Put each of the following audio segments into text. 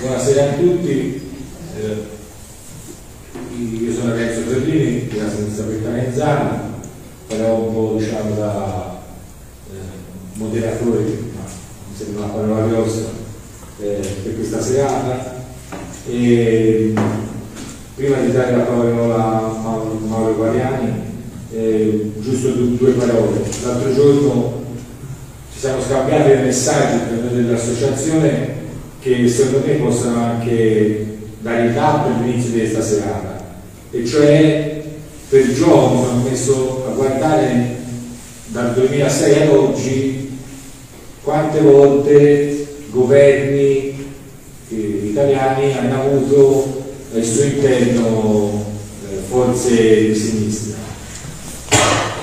Buonasera a tutti, eh, io sono Renzo Ferlini della Sinistra Pertanenzana, farò un po' diciamo da eh, moderatore, ma mi sembra una parola grossa, eh, per questa serata. E, prima di dare la parola a Mauro Guariani, eh, giusto due parole. L'altro giorno ci siamo scambiati dei messaggi per noi dell'associazione che secondo me possono anche dare il capo all'inizio di questa serata e cioè per mi sono messo a guardare dal 2006 ad oggi quante volte governi eh, italiani hanno avuto al suo interno eh, forze di sinistra.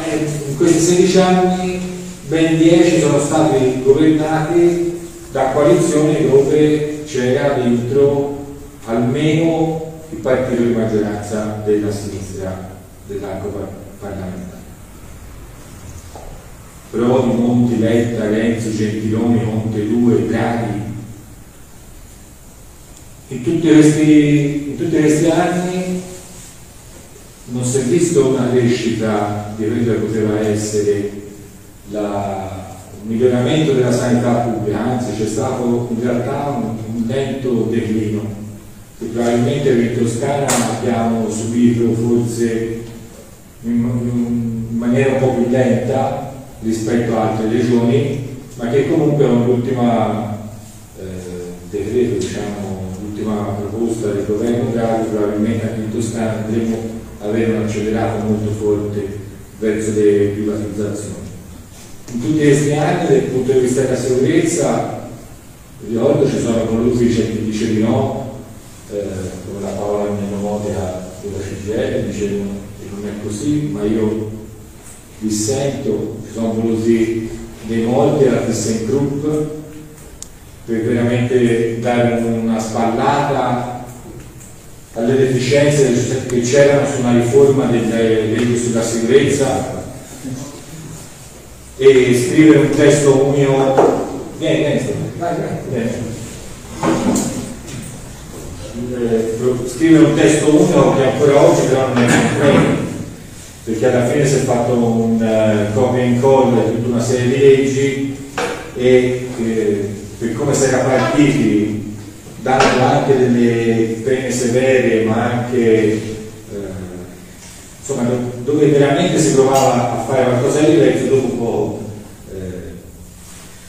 E in questi 16 anni ben 10 sono stati governati da coalizione dove c'era dentro almeno il partito di maggioranza della sinistra dell'arco parlamentare. Prodi, Monti, Letta, Renzo, Gentiloni, Monte 2, Draghi. In tutti, questi, in tutti questi anni non si è visto una crescita di quello che poteva essere la miglioramento della sanità pubblica, anzi c'è stato in realtà un, un lento declino che probabilmente in Toscana abbiamo subito forse in, in, maniera un po' più lenta rispetto a altre regioni, ma che comunque con l'ultima eh, decreto, diciamo, l'ultima proposta del governo Draghi, probabilmente anche in Toscana andremo ad avere un accelerato molto forte verso le privatizzazioni in tutti questi anni dal punto di vista della sicurezza ricordo ci sono colui che dice di no eh, come la Paola Menomotica della CGL dicevano che non è così ma io dissento ci sono voluti dei molti alla Group per veramente dare una spallata alle deficienze che c'erano su una riforma delle leggi sulla sicurezza e scrivere un testo unico vieni, vieni, eh, scrivere un testo unico che ancora oggi però non è concreto perché alla fine si è fatto un uh, copia and call di tutta una serie di leggi e eh, per come si era partiti dando anche delle pene severe ma anche eh, insomma dove veramente si provava a fare qualcosa di diverso dopo un po' eh,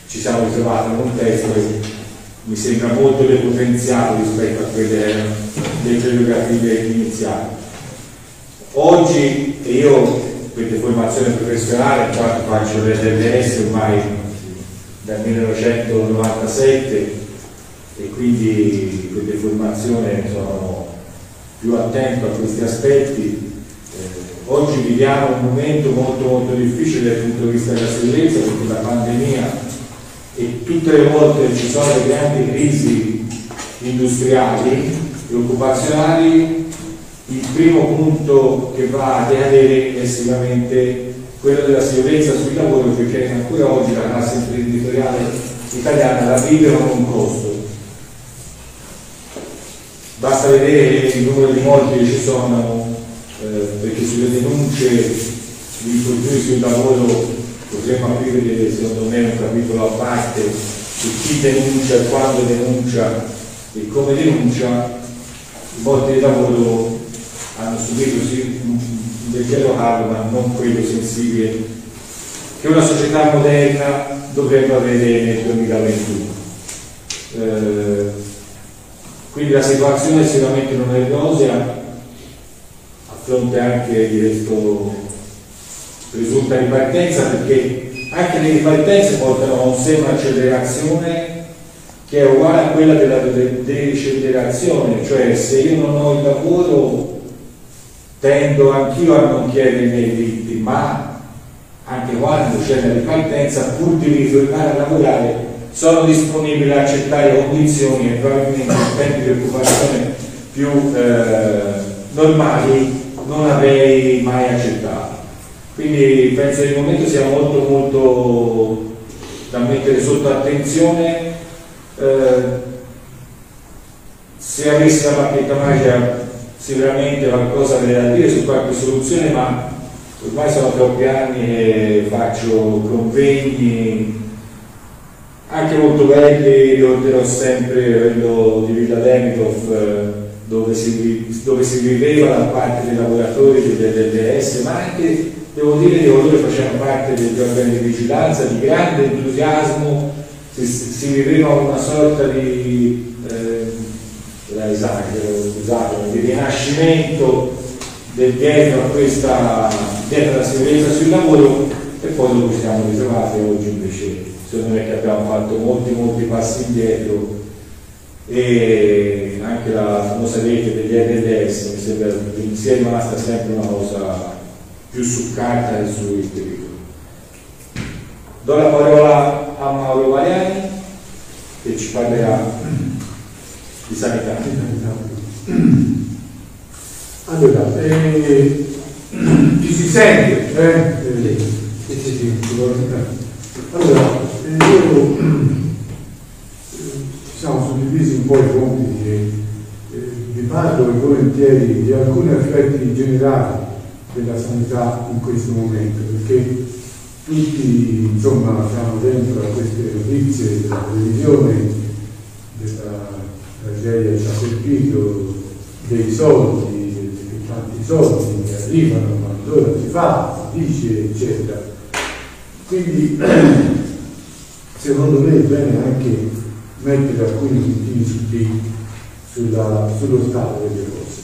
ci siamo ritrovati in un testo che mi sembra molto depotenziato rispetto a quelle delle prerogative iniziali. Oggi e io per deformazione professionale quanto faccio l'RDS ormai dal 1997 e quindi per deformazione sono più attento a questi aspetti Oggi viviamo un momento molto molto difficile dal punto di vista della sicurezza perché la pandemia e tutte le volte ci sono le grandi crisi industriali e occupazionali, il primo punto che va a decadere è sicuramente quello della sicurezza sul lavoro perché ancora oggi la classe imprenditoriale italiana la vive con un costo. Basta vedere il numero di morti che ci sono eh, perché sulle denunce di infortuni sul lavoro potremmo aprire secondo me un capitolo a parte su chi denuncia, quando denuncia e come denuncia, i morti di lavoro hanno subito sì, un leggero calo ma non quello sensibile che una società moderna dovrebbe avere nel 2021. Eh, quindi la situazione sicuramente non è rosea, fronte anche di questo presunta ripartenza perché anche le ripartenze portano a un sema accelerazione che è uguale a quella della decelerazione, cioè se io non ho il lavoro tendo anch'io a non chiedere i miei diritti, ma anche quando c'è la ripartenza, pur di ritornare a lavorare, sono disponibile a accettare condizioni e probabilmente tempi di occupazione più eh, normali non avrei mai accettato. Quindi penso che il momento sia molto molto da mettere sotto attenzione. Eh, se avessi la bacchetta magica sicuramente qualcosa avrei da dire su qualche soluzione, ma ormai sono troppi anni e faccio convegni anche molto belli, ricorderò sempre quello di Villa Demitov eh, dove si, dove si viveva da parte dei lavoratori del DDS, ma anche devo dire che loro facevano parte degli organi di vigilanza di grande entusiasmo, si, si viveva una sorta di eh, esagero, esagero, di rinascimento del dietro a questa dietro alla sicurezza sul lavoro e poi dopo siamo ritrovati oggi invece secondo me che abbiamo fatto molti molti passi indietro e anche la famosa rete degli RDS mi sembra che sia rimasta sempre una cosa più su carta che sui territori. Do la parola a Mauro Valiani che ci parlerà di sanità. Allora, eh, ci si sente? Eh? Sì, sì, sì, allora, eh, io, suddivisi un po' i compiti e vi parlo volentieri di alcuni aspetti generali della sanità in questo momento, perché tutti insomma siamo dentro a queste notizie della televisione, della tragedia ci ha colpito dei soldi, di tanti soldi che arrivano, ma allora si fa, si dice, eccetera. Quindi secondo me è bene anche mettere alcuni T sulla, sullo stato delle cose.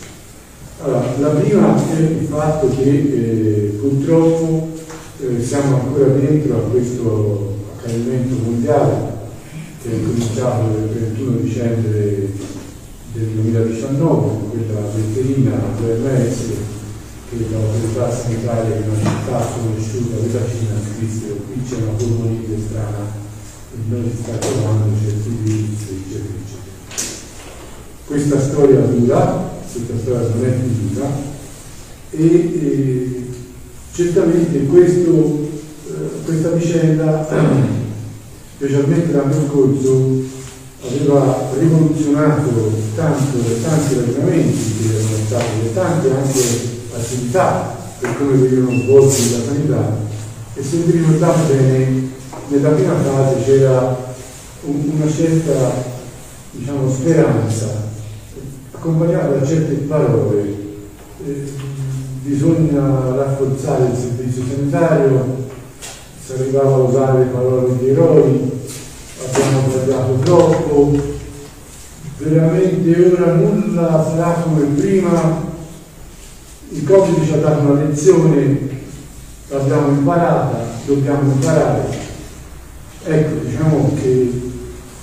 Allora, la prima è il fatto che eh, purtroppo eh, siamo ancora dentro a questo accadimento mondiale che è cominciato il 31 dicembre del 2019 con quella letterina dell'OMS che l'autorità sanitaria di una città conosciuta della Cina scrisse qui c'è una polmonite strana non si sta trovando certi virus eccetera eccetera questa storia dura questa storia non è finita e, e certamente questo, eh, questa vicenda specialmente l'anno scorso, aveva rivoluzionato tanto, tanti ragionamenti che erano stati tante anche attività per come venivano svolti la sanità e se vi ricordate bene nella prima fase c'era un, una certa diciamo, speranza accompagnata da certe parole. Eh, bisogna rafforzare il servizio sanitario si arrivava a usare le parole di eroi, abbiamo sbagliato troppo, veramente ora nulla sarà come prima, il Covid ci ha dato una lezione, l'abbiamo imparata, dobbiamo imparare. Ecco, diciamo che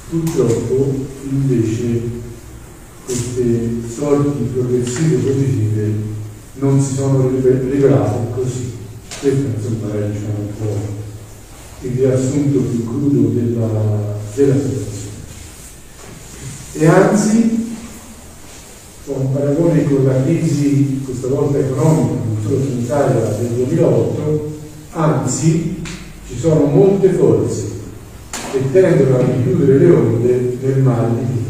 purtroppo invece queste sorti progressive positive non si sono rivelate così. Questo insomma è diciamo, un po' il riassunto più crudo della, della situazione. E anzi, con paragone con la crisi, questa volta economica, non solo sanitaria, del 2008, anzi ci sono molte forze che tendono a richiudere le onde del male di vita.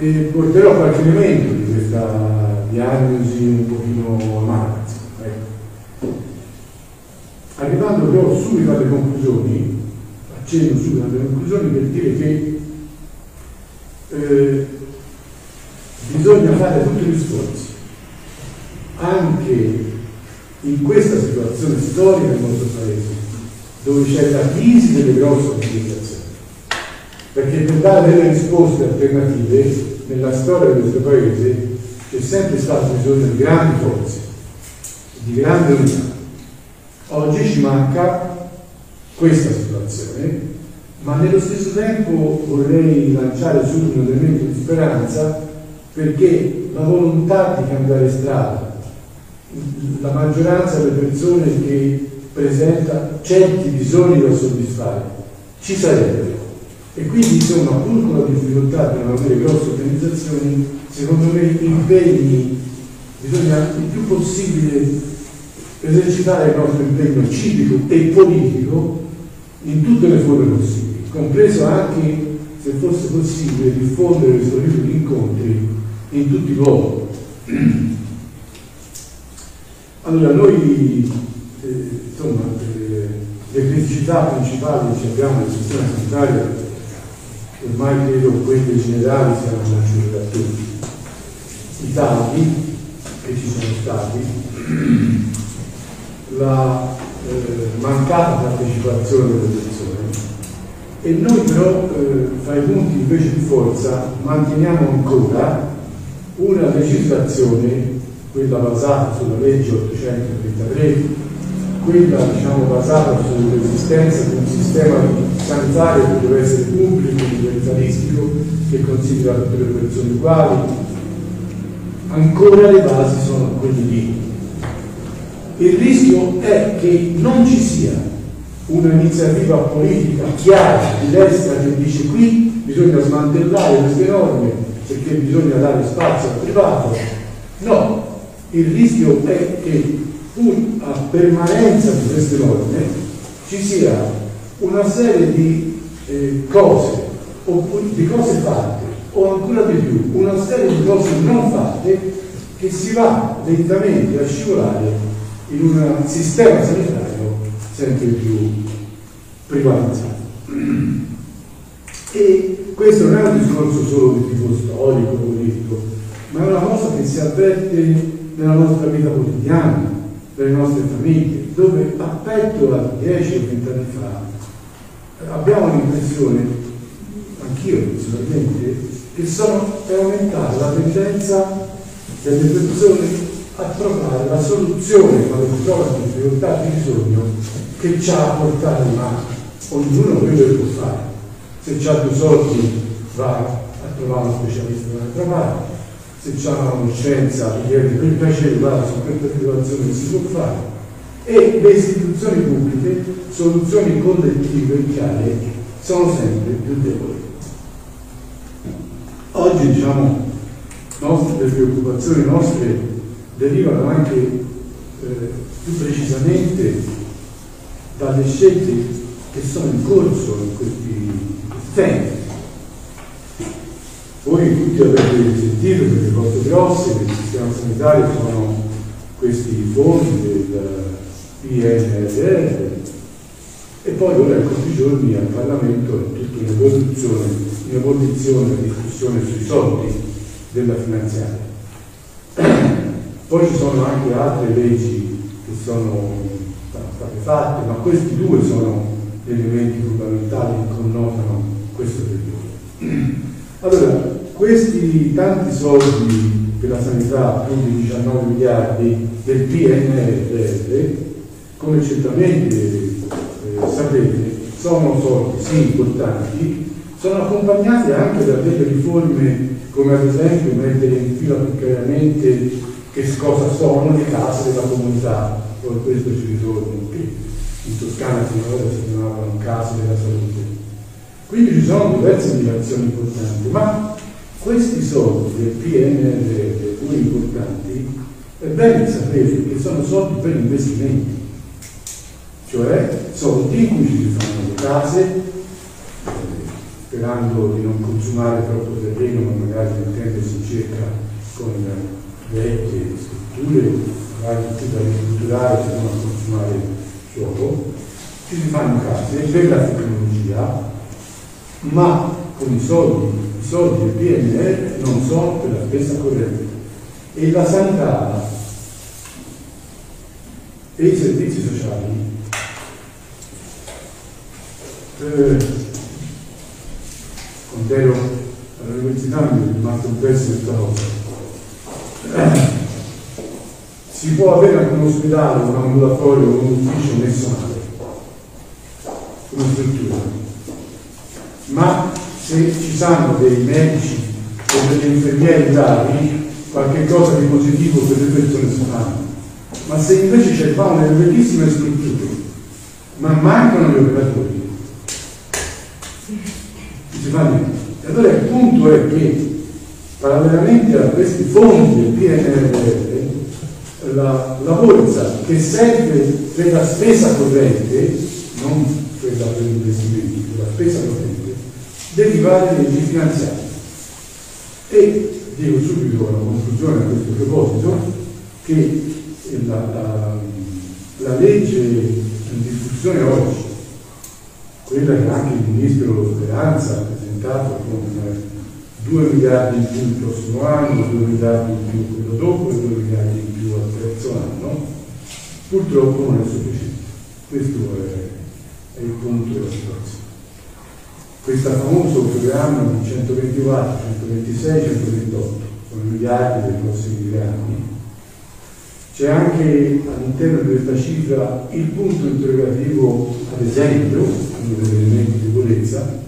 E porterò qualche elemento di questa diagnosi un pochino amara. Arrivando però subito alle conclusioni, accenno subito alle conclusioni per dire che eh, bisogna fare tutti gli sforzi, anche in questa situazione storica del nostro paese, dove c'è la crisi delle grosse organizzazioni. Perché per dare delle risposte alternative nella storia del nostro paese c'è sempre stato bisogno di grandi forze, di grande unità. Oggi ci manca questa situazione, ma nello stesso tempo vorrei lanciare subito un elemento di speranza perché la volontà di cambiare strada, la maggioranza delle persone che presenta certi bisogni da soddisfare, ci sarebbe. E quindi insomma, pur con la difficoltà di non avere grosse organizzazioni, secondo me impegni bisogna il più possibile esercitare il nostro impegno civico e politico in tutte le forme possibili, compreso anche se fosse possibile diffondere questo libro di incontri in tutti i luoghi. Allora noi eh, insomma eh, le criticità principali che abbiamo nel sistema sanitario ormai credo quelle generali siano conosciute da tutti. I tagli che ci sono stati, la eh, mancata partecipazione delle persone e noi però eh, fra i punti invece di forza manteniamo ancora una legislazione, quella basata sulla legge 833, quella diciamo, basata sull'esistenza di un sistema sanitario che deve essere pubblico, universalistico, che considera tutte le persone uguali, ancora le basi sono quelle lì. Il rischio è che non ci sia un'iniziativa politica chiara di destra che dice qui bisogna smantellare queste norme perché bisogna dare spazio al privato. No, il rischio è che a permanenza di queste norme ci sia una serie di eh, cose, oppure di cose fatte, o ancora di più, una serie di cose non fatte che si va lentamente a scivolare in un sistema sanitario sempre più privatizzato. E questo non è un discorso solo di tipo storico, politico, ma è una cosa che si avverte nella nostra vita quotidiana, nelle nostre famiglie, dove a petto a 10 o 20 anni fa abbiamo l'impressione, anch'io personalmente, che sono, è aumentata la tendenza delle persone a trovare la soluzione quando si trovano in difficoltà di bisogno che ci ha a portare in mano. Ognuno quello che può fare. Se ha due soldi va a trovare uno specialista da un'altra parte, se ha una conoscenza per piacere guarda su questa situazione si può fare. E le istituzioni pubbliche, soluzioni collettive chiare, sono sempre più deboli. Oggi diciamo nostre, le preoccupazioni nostre derivano anche eh, più precisamente dalle scelte che sono in corso in questi tempi. Voi tutti avete sentito delle cose grosse del sistema sanitario sono questi fondi del PNRR e poi ora in questi giorni al Parlamento è tutta un'evoluzione, un'evoluzione, una discussione sui soldi della finanziaria. Poi ci sono anche altre leggi che sono state fatte, ma questi due sono elementi fondamentali che connotano questo periodo. Allora, questi tanti soldi per la sanità, più di 19 miliardi del PNRR, come certamente eh, sapete, sono soldi sì importanti, sono accompagnati anche da delle riforme come ad esempio mettere in fila più chiaramente che cosa sono le case della comunità, poi questo ci ritorno, che in Toscana finora si chiamavano case della salute. Quindi ci sono diverse migrazioni importanti, ma questi soldi del PNRR, due importanti, è bene sapere che sono soldi per investimenti, cioè soldi in cui ci si fanno le case, sperando di non consumare troppo terreno, ma magari mettendosi in cerca con vecchie strutture, magari da ristrutturare se non a consumare suolo, ci si fanno case per la tecnologia, ma con i soldi, i soldi del PNR non sono per la spesa corrente. E la sanità e i servizi sociali eh, quando ero all'università mi è rimasto impresso questa cosa. Si può avere anche un ospedale, un ambulatorio, un ufficio messo male, una struttura, ma se ci sono dei medici o degli infermieri bravi, qualche cosa di positivo per le persone si fanno. Ma se invece c'è qua una bellissime strutture, ma mancano gli operatori, si fa niente. E allora il punto è che parallelamente a questi fondi del PNRR la, la borsa che serve per la spesa corrente, non quella per gli investimenti, per la spesa corrente, deriva dalle leggi finanziarie. E dico subito una conclusione a questo proposito che la, la, la legge in discussione oggi, quella che anche il Ministro Speranza ha presentato con 2 miliardi in più il prossimo anno, 2 miliardi in più quello dopo e 2 miliardi in più al terzo anno, purtroppo non è sufficiente. Questo è, è il punto della situazione. Questo famoso programma di 124, 126, 128, sono miliardi dei prossimi due anni, c'è anche all'interno di questa cifra il punto interrogativo, ad esempio, uno degli elementi di debolezza,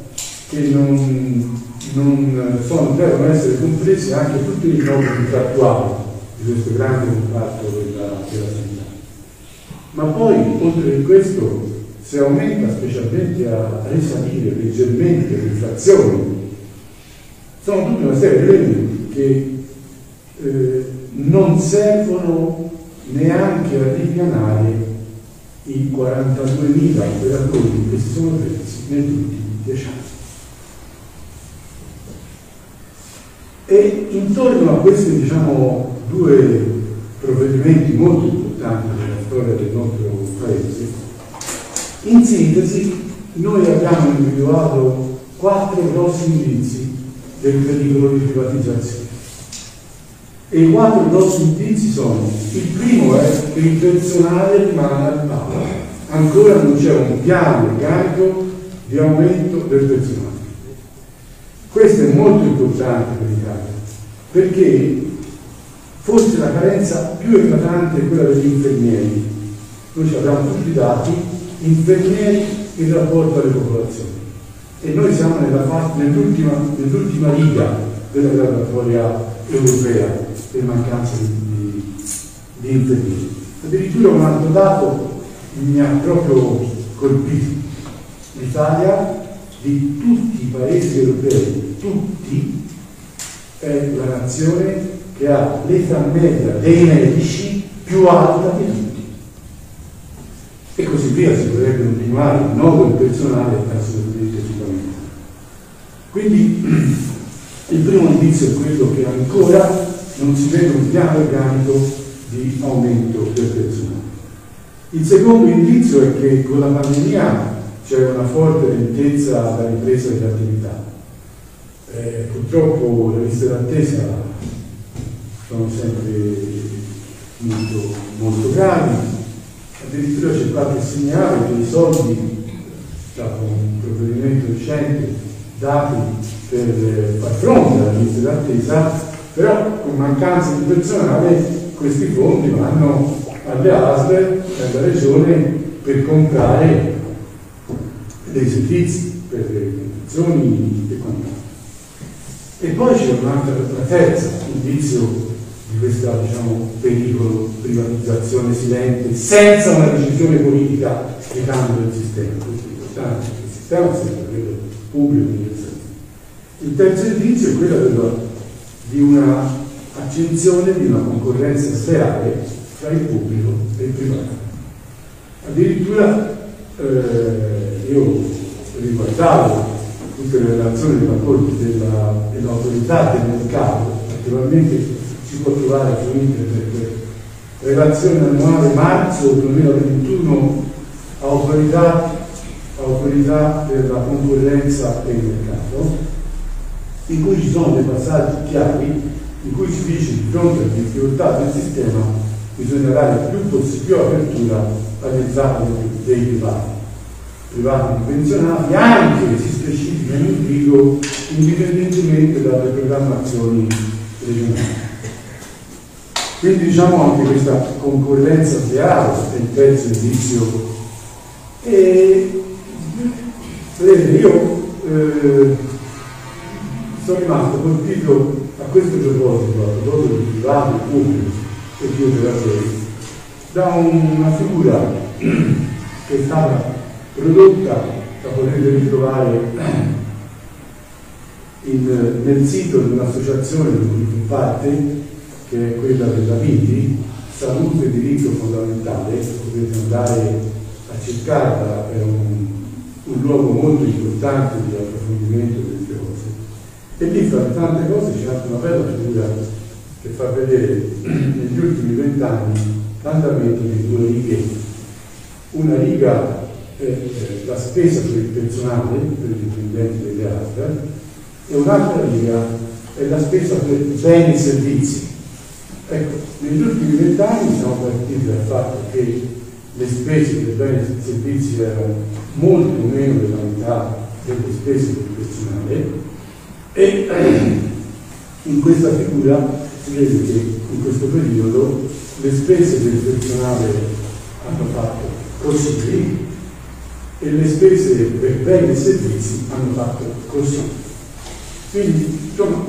che non, non sono, devono essere compresi anche tutti i rinnovi contrattuali di questo grande comparto della, della sanità. Ma poi, oltre a questo, se aumenta specialmente a risalire leggermente le inflazioni, sono tutta una serie di elementi che eh, non servono neanche a ripianare i 42.000 operatori che si sono persi negli ultimi dieci anni. E intorno a questi diciamo, due provvedimenti molto importanti nella storia del nostro Paese, in sintesi noi abbiamo individuato quattro grossi indizi del pericolo di privatizzazione. E i quattro grossi indizi sono, il primo è che il personale rimane al palo, ancora non c'è un piano organico di aumento del personale. Questo è molto importante per l'Italia, perché forse la carenza più eclatante è quella degli infermieri. Noi abbiamo tutti i dati, infermieri in rapporto alle popolazioni. E noi siamo nell'ultima, nell'ultima riga della graduatoria europea per mancanza di, di, di infermieri. Addirittura un altro dato mi ha proprio colpito. L'Italia di tutti i paesi europei, tutti, è la nazione che ha l'età media dei medici più alta di tutti. E così via si potrebbe continuare, il nodo personale è assolutamente sicuramente. Quindi il primo indizio è quello che ancora non si vede un piano organico di aumento del personale. Il secondo indizio è che con la pandemia c'è una forte lentezza alla ripresa dell'attività. Eh, purtroppo le liste d'attesa sono sempre molto, molto gravi, addirittura c'è qualche segnale che i soldi, dopo un provvedimento recente, dati per far fronte alla lista d'attesa, però con mancanza di personale questi fondi vanno alle ASL e alla Regione per comprare dei servizi per le condizioni e quant'altro. E poi c'è un'altra, la terza indizio di questo diciamo, pericolo privatizzazione silente senza una decisione politica di cambio del sistema. Importante, il sistema sempre quello pubblico universale. Il terzo indizio è quello della, di una accensione di una concorrenza sleale tra il pubblico e il privato. Addirittura eh, io riguardavo tutte le relazioni dei rapporti della, dell'autorità del mercato, naturalmente si può trovare su internet relazione annuale marzo 2021 autorità, autorità per la concorrenza e il mercato, in cui ci sono dei passaggi chiari in cui si dice di fronte alle difficoltà del sistema bisogna dare più, più apertura alle zone dei privati privati convenzionati, anche si specifica in indipendentemente dalle programmazioni regionali. Quindi diciamo anche questa concorrenza reale è il terzo indizio. E vedete, io eh, sono rimasto colpito a questo proposito, a proposito di privato, pubblico e di operatori, da una figura che è stata prodotta la potete ritrovare in, nel sito di un'associazione di cui fa parte, che è quella della VITI, Salute e Diritto Fondamentale, potete andare a cercarla, è un, un luogo molto importante di approfondimento del E lì fra tante cose c'è anche una bella figura che fa vedere negli ultimi vent'anni l'andamento di due righe. Una riga è la spesa per il personale, per i dipendenti delle altre, e un'altra riga è la spesa per beni e servizi. Ecco, negli ultimi vent'anni siamo partiti dal fatto che le spese per beni e servizi erano molto meno della metà delle spese per il personale e in questa figura si vede che in questo periodo le spese del personale hanno fatto così e le spese per beni e servizi hanno fatto così. Quindi, insomma,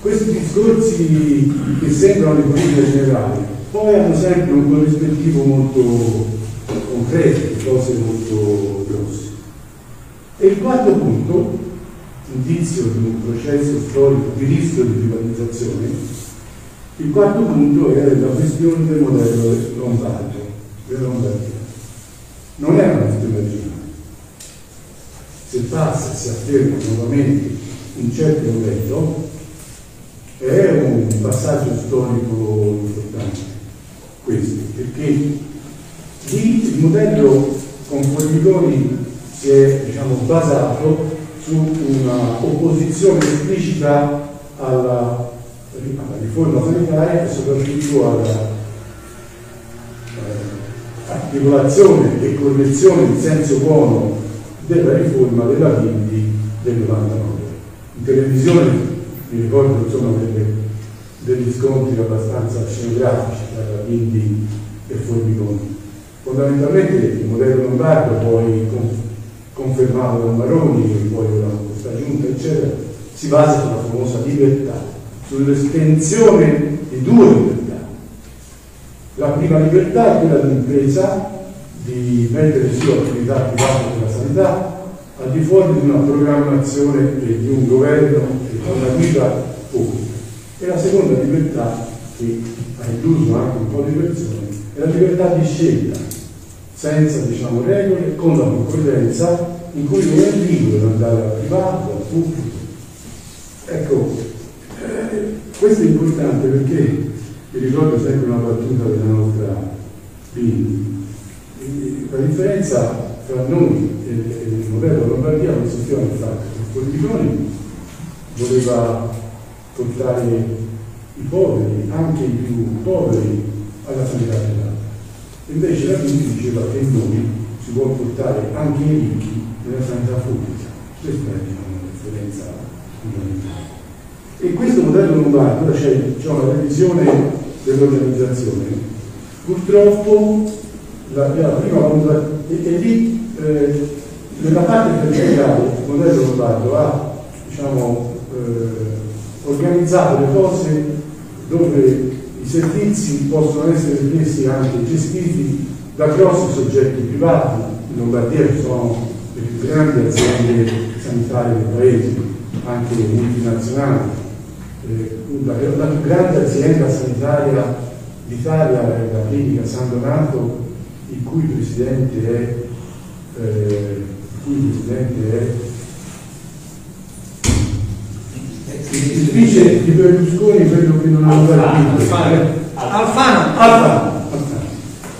questi discorsi che sembrano le politiche generali, poi hanno sempre un corrispettivo molto concreto, cose molto grosse. E il quarto punto, indizio di un processo storico di rischio di privatizzazione, il quarto punto è la questione del modello lombardo, della Lombardia. Non è una questione originale. Se passa si afferma nuovamente un certo modello, è un passaggio storico importante questo, perché lì il modello con Formigoni si è diciamo, basato su una opposizione esplicita alla, alla riforma sanitaria e soprattutto alla eh, articolazione e correzione in senso buono della riforma della Vindi del 99. In televisione mi ricordo insomma delle, degli scontri abbastanza scenografici tra Vindi e Formigoni. Fondamentalmente il modello lombardo poi confermato da Maroni e poi da questa giunta eccetera si basa sulla famosa libertà, sull'estensione di due libertà. La prima libertà è quella dell'impresa di mettere su attività private della sanità al di fuori di una programmazione di un governo e di una guida pubblica. E la seconda libertà, che ha illuso anche un po' di persone, è la libertà di scelta, senza diciamo, regole, con la concorrenza, in cui uno è libero andare al privato, al pubblico. Ecco, eh, questo è importante perché vi ricordo sempre una battuta della nostra Bini. La differenza tra noi e il modello Lombardia consisteva nel fatto che Formiglioni voleva portare i poveri, anche i più poveri, alla sanità privata. Invece la Bini diceva che noi si può portare anche i ricchi nella sanità pubblica. Questa è diciamo, una differenza fondamentale. E questo modello lombardo, c'è, c'è una revisione dell'organizzazione, purtroppo la, la prima valutazione, e, e lì eh, nella parte territoriale il modello lombardo ha diciamo, eh, organizzato le cose dove i servizi possono essere richiesti anche gestiti da grossi soggetti privati, in Lombardia ci sono le più grandi aziende sanitarie del paese, anche multinazionali. Eh, la, la, più grande azienda sanitaria d'Italia è la clinica San Donato, il cui presidente è, eh, il cui presidente è il vice di Berlusconi, quello che non ha Alfano. partito. Alfano. Alfano.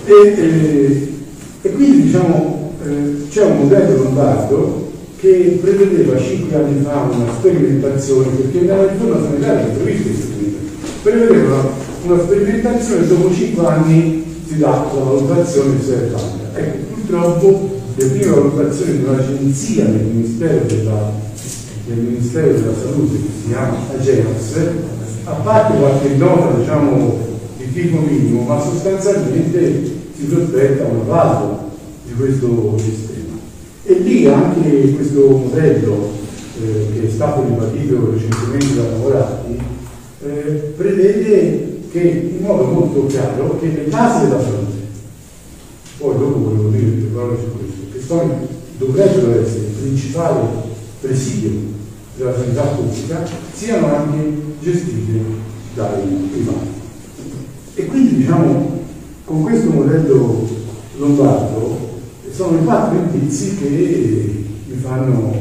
E, e, e quindi diciamo eh, c'è un modello lombardo che prevedeva cinque anni fa una sperimentazione, perché nella riforma sanitaria è sperimentazione, prevedeva una sperimentazione dopo cinque anni si dà la valutazione se è valida. Ecco, purtroppo le prime valutazioni di un'agenzia del Ministero della, del Ministero della Salute che si chiama Agenas, a parte qualche nota diciamo di tipo minimo, ma sostanzialmente si prospetta una valida di questo sistema. E lì anche questo modello eh, che è stato ribadito recentemente da Lavorati eh, prevede che in modo molto chiaro che le case della salute, poi dopo volevo dire due parole su questo, che sono, dovrebbero essere il principale presidio della sanità pubblica, siano anche gestite dai privati. E quindi diciamo con questo modello lombardo sono i quattro indizi che mi fanno,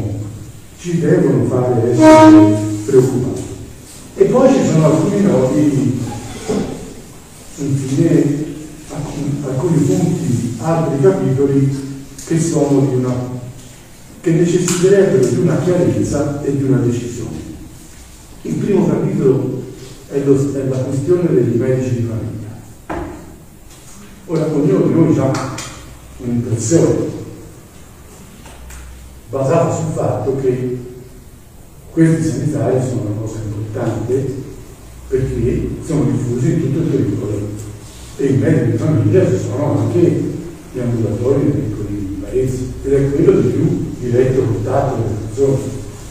ci devono fare essere preoccupato. E poi ci sono alcuni nodi, infine alcuni punti, altri capitoli che sono di una che necessiterebbero di una chiarezza e di una decisione. Il primo capitolo è, lo, è la questione dei medici di famiglia. Ora ognuno di noi ha un'impressione basata sul fatto che questi sanitari sono una cosa importante perché sono diffusi in tutto il territorio e i medici di famiglia ci sono anche gli ambulatori nei piccoli paesi ed è quello di più diretto contatto con le persone.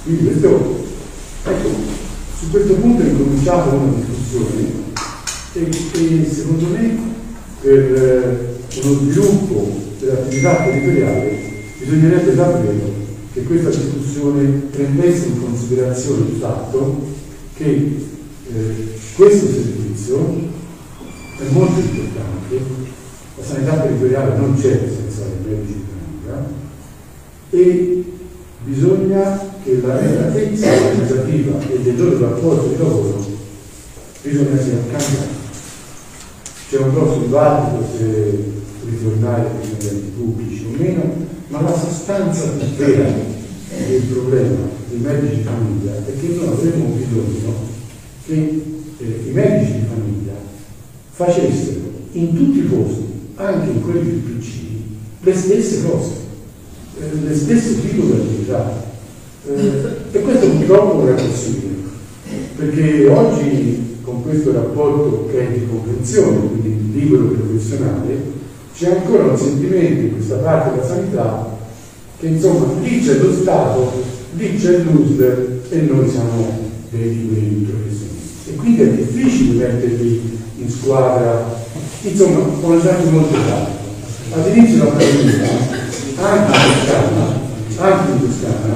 Quindi questo, ecco, su questo punto è incominciata una discussione e, e secondo me per eh, uno sviluppo dell'attività territoriale bisognerebbe davvero che questa discussione prendesse in considerazione il fatto che eh, questo servizio è molto importante, la sanità territoriale non c'è senza i medici di famiglia e bisogna che la relatezza organizzativa e del loro rapporto di lavoro bisogna sia cambiata. C'è un grosso dibattito se ritornare ai enti pubblici o meno, ma la sostanza vera del problema dei medici di famiglia è che noi avremmo bisogno che eh, i medici di famiglia facessero in tutti i posti, anche in quelli più piccini, le stesse cose, eh, le stesse tipo di attività. Eh, e questo purtroppo non è possibile, perché oggi con questo rapporto che è di convenzione, quindi libero professionale, c'è ancora un sentimento in questa parte della sanità che insomma lì c'è lo Stato, lì c'è l'USL e noi siamo dei liberi professionisti. Quindi è difficile metterli in squadra, insomma, con esempio molto tanto. All'inizio della pandemia, anche in Toscana, anche in Toscana,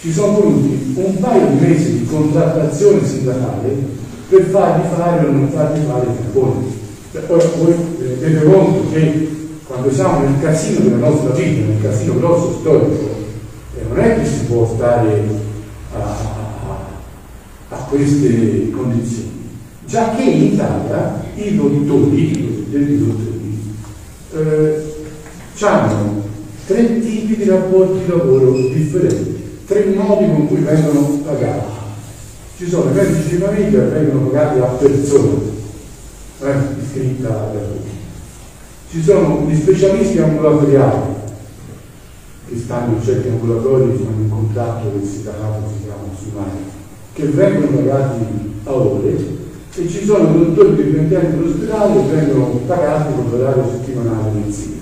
ci sono voluti un paio di mesi di contrattazione sindacale per fargli fare o non fargli fare i tamponi. Ora voi rendete conto che quando siamo nel casino della nostra vita, nel casino grosso storico, eh, non è che si può stare a, a, queste condizioni. Già che in Italia i dottori, i cosiddetti dottori, eh, hanno tre tipi di rapporti di lavoro differenti, tre modi con cui vengono pagati. Ci sono i medici di famiglia che vengono pagati a persona, eh, iscritta da tutti. Ci sono gli specialisti ambulatoriali che stanno in certi ambulatori, fanno in contatto con il sindacato, si chiama Sumai, che vengono pagati a ore e ci sono dottori dipendenti dell'ospedale che vengono pagati con l'orario settimanale mensile.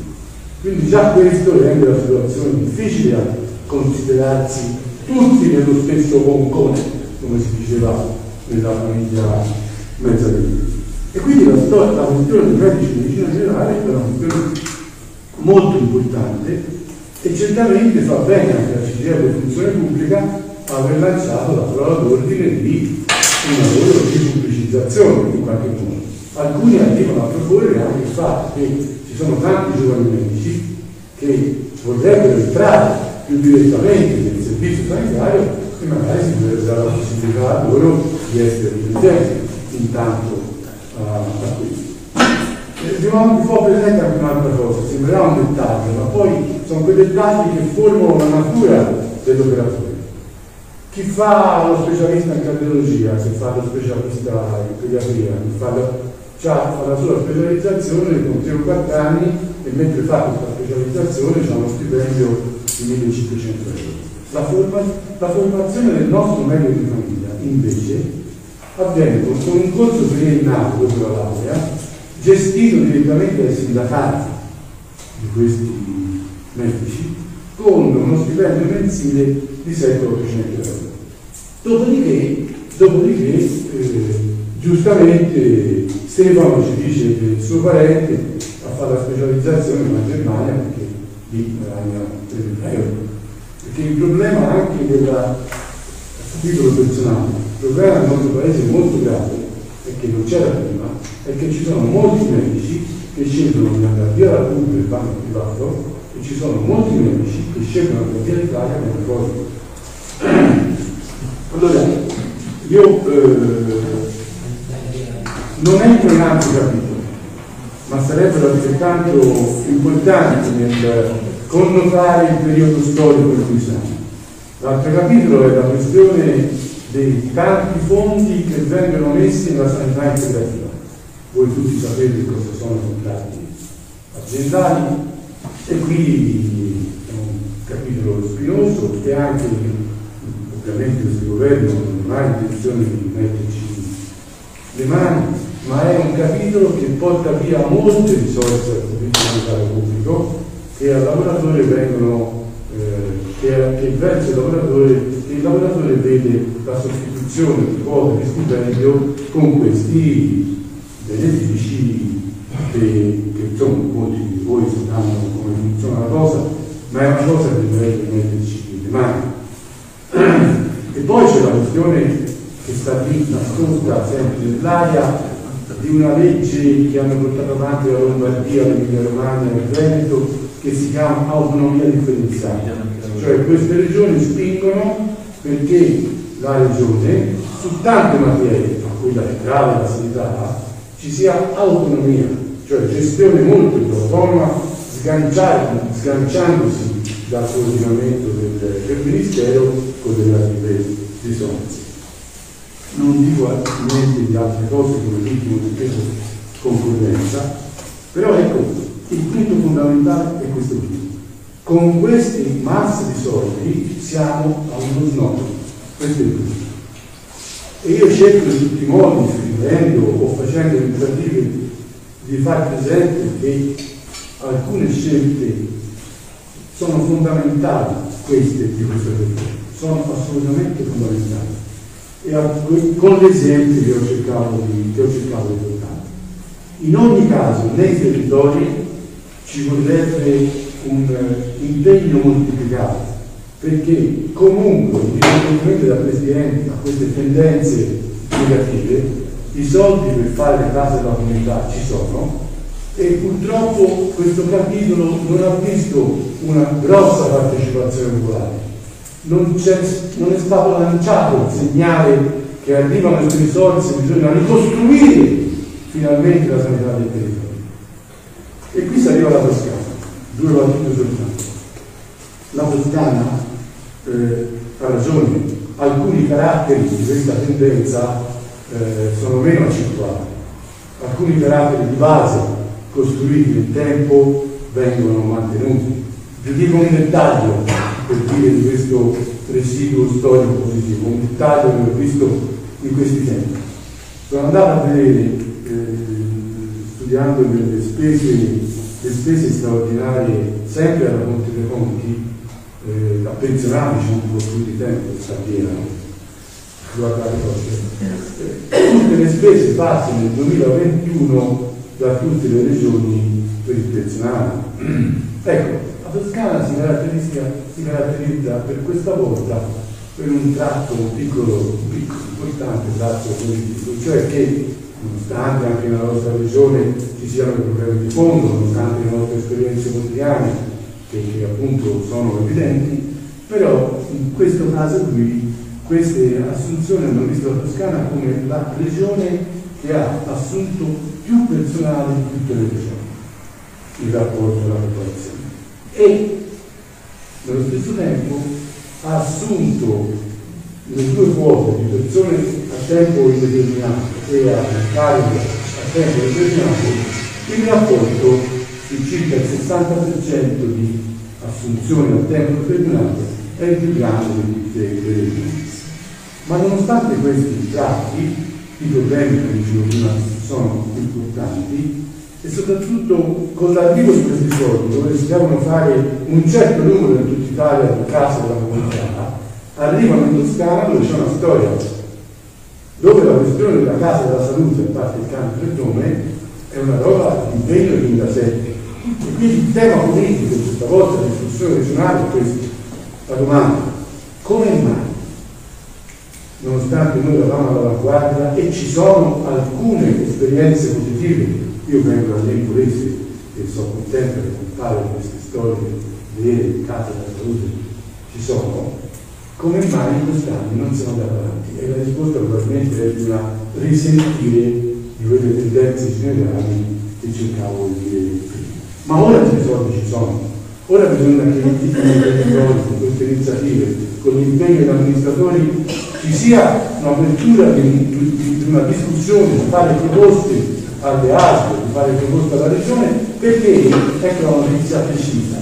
Quindi già questo rende la situazione difficile a considerarsi tutti nello stesso concone, come si diceva nella famiglia mezza vita. E quindi la, storia, la questione dei medici di medicina generale è una questione molto importante e certamente fa bene anche la di funzione pubblica aver lanciato la parola d'ordine di un lavoro di pubblicizzazione in qualche modo. Alcuni arrivano a proporre anche il fatto che ci sono tanti giovani medici che vorrebbero entrare più direttamente nel servizio sanitario e magari si dovrebbe dare la possibilità a loro di essere presenti intanto da qui. Rimane un po' presente anche un'altra cosa, sembrerà un dettaglio, ma poi sono quei dettagli che formano la natura dell'operatore. Chi fa lo specialista in cardiologia, chi fa lo specialista in pediatria, chi fa, la, fa la sua specializzazione con 3 o 4 anni e mentre fa questa specializzazione ha uno stipendio di 1500 euro. La, forma, la formazione del nostro medico di famiglia invece avviene con un corso triennale dopo la laurea, gestito direttamente dai sindacati di questi medici, con uno stipendio mensile di 700-800 euro. Dopodiché, dopodiché eh, giustamente Stefano ci dice che il suo parente ha fatto la specializzazione in Germania perché lì guadagna 3.000 euro. Perché il problema anche del titolo personale il problema nel nostro paese molto grave e che non c'era prima è che ci sono molti medici che scelgono di andare via dal pubblico e vanno privato e ci sono molti medici che scelgono di andare via l'Italia come fuori. Allora, io eh, non entro in altri capitoli, ma sarebbero altrettanto importanti nel connotare il periodo storico in cui siamo. L'altro capitolo è la questione dei tanti fondi che vengono messi nella sanità integrativa. Voi tutti sapete cosa sono i contratti aziendali e qui è un capitolo spinoso che anche ovviamente questo governo non ha intenzione di metterci le mani, ma è un capitolo che porta via molte risorse al servizio pubblico che al lavoratore vengono eh, che, che verso il lavoratore, il lavoratore vede la sostituzione di quote di stipendio con questi benefici che, che insomma molti di voi sanno come funziona la cosa, ma è una cosa che dovrebbe metterci le mani. Poi c'è la questione che sta lì nascosta sempre nell'aria di una legge che hanno portato avanti la Lombardia, l'Emilia Romagna e il Veneto che si chiama autonomia differenziata. Cioè queste regioni spingono perché la regione su tante materie, a cui la grave la sanità, ci sia autonomia, cioè gestione molto più autonoma, sganciandosi dal coordinamento del, del Ministero con le relative risorse. Non dico niente di altre cose come l'ultimo decreto concorrenza, però ecco, il punto fondamentale è questo qui con questi mazzi di soldi siamo a uno snodo. Questo è il punto. E io cerco in tutti i modi, scrivendo o facendo tentativi, di far presente che alcune scelte sono fondamentali, queste di questa riforma, sono assolutamente fondamentali. E con l'esempio che ho cercato di, che ho cercato di portare. In ogni caso, nei territori ci vorrebbe un eh, impegno moltiplicato, perché comunque, indipendentemente da questi enti, da queste tendenze negative, i soldi per fare le case della comunità ci sono e purtroppo questo capitolo non ha visto una grossa partecipazione popolare. Non, non è stato lanciato il segnale che arrivano queste risorse, bisogna ricostruire finalmente la sanità del territorio. E qui si arriva alla Toscana due battute soltanto. La Toscana eh, ha ragione, alcuni caratteri di questa tendenza eh, sono meno accentuati, alcuni caratteri di base costruiti nel tempo vengono mantenuti. Vi dico un dettaglio per dire di questo residuo storico positivo, un dettaglio che ho visto in questi tempi. Sono andato a vedere, eh, studiando le spese le spese straordinarie sempre alla Conte dei Conti, eh, da pensionati c'è un po' più di tempo, sta piena, guardate cose. Tutte le spese fatte nel 2021 da tutte le regioni pensionato. ecco, la Toscana si caratterizza, si caratterizza per questa volta per un tratto un piccolo, piccolo, importante tratto politico, cioè che nonostante anche nella nostra regione ci siano problemi di fondo, nonostante le nostre esperienze quotidiane che, che appunto sono evidenti, però in questo caso qui queste assunzioni hanno visto la Toscana come la regione che ha assunto più personale di tutte le regioni in rapporto alla popolazione e nello stesso tempo ha assunto le due quote di persone a tempo indeterminato e a carico a tempo indeterminato il rapporto di circa il 60% di assunzioni a tempo determinato è il più grande di tutte le regioni. Ma nonostante questi tratti, i problemi che dicevo prima sono importanti e soprattutto con l'arrivo di questi soldi dove si devono fare un certo numero in tutta Italia di case della comunità, arrivano in Toscana dove c'è una storia, dove la questione della casa della salute, a parte il cambio del nome, è una roba di impegno 2007. E quindi il tema politico questa volta discussione regionale è questo. La domanda, come mai, nonostante noi eravamo all'avanguardia e ci sono alcune esperienze positive, io vengo dall'Empolese e sono contento di contare queste storie vere, case della salute, ci sono, come mai in quest'anno non siamo andati avanti? E la risposta probabilmente è di una risentire di quelle tendenze generali che cercavo di dire prima. Ma ora i soldi ci sono, ora bisogna che tutti i territori, con queste iniziative, con l'impegno degli amministratori, ci sia un'apertura di, di, di una discussione, di fare proposte alle altre, di fare proposte alla regione, perché, ecco la notizia precisa,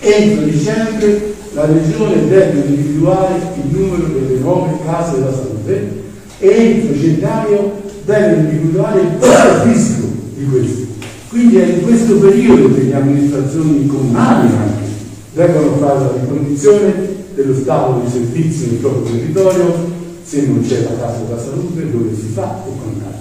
entro dicembre la regione deve individuare il numero delle nuove case della salute e entro gennaio deve individuare il costo fisico di questo. Quindi è in questo periodo che le amministrazioni comunali anche devono fare la ricognizione dello stato di servizio nel proprio territorio, se non c'è la casa della salute, dove si fa e quant'altro.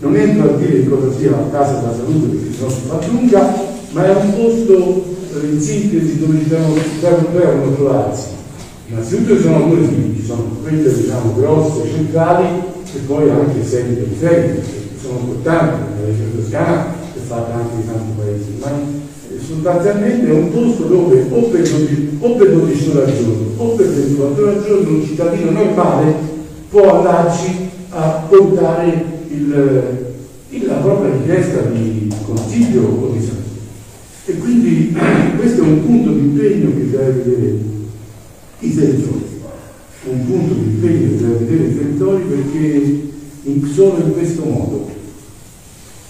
Non entro a dire cosa sia la casa della salute perché sennò si fa lunga, ma è un posto in sintesi dove devono trovarsi. Innanzitutto ci sono due ci sono quelle diciamo grosse, centrali e poi anche sedi periferiche, che sono importanti, la regione toscana è fatta anche in tanti paesi, ma eh, sostanzialmente è un posto dove o per, 12, o per 12 ore al giorno o per 24 ore al giorno un cittadino normale può andarci a portare il, il, la propria richiesta di consiglio o di salute. E quindi questo è un punto di impegno che deve vedere i territori, un punto di impegno che deve vedere i territori perché in, solo in questo modo,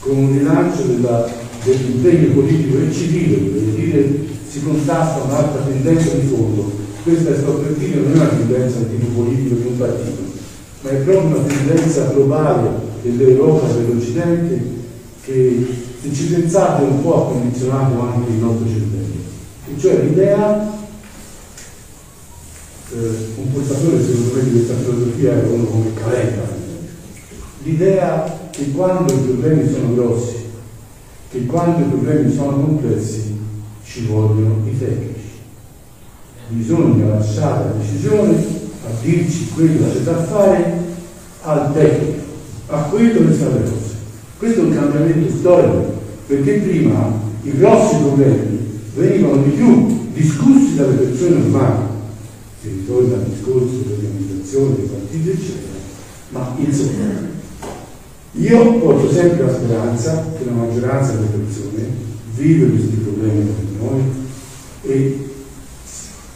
con un rilancio della, dell'impegno politico e civile, per dire si contrasta un'altra tendenza di fondo. Questa per dire non è una tendenza di tipo politico di un partito, ma è proprio una tendenza globale dell'Europa, dell'Occidente, che se ci pensate un po' ha condizionato anche il nostro cervello. E cioè l'idea, eh, un portatore secondo me di questa filosofia è uno come Calenda, l'idea che quando i problemi sono grossi, che quando i problemi sono complessi, ci vogliono i tecnici. Bisogna lasciare la decisione a dirci quello che c'è da fare al tecnico, a quello che sa le cose. Questo è un cambiamento storico, perché prima i grossi problemi venivano di più discussi dalle persone umane, si ritorna al discorso dell'organizzazione dei partiti, eccetera, ma insomma io porto sempre la speranza che la maggioranza delle persone vive questi problemi come noi e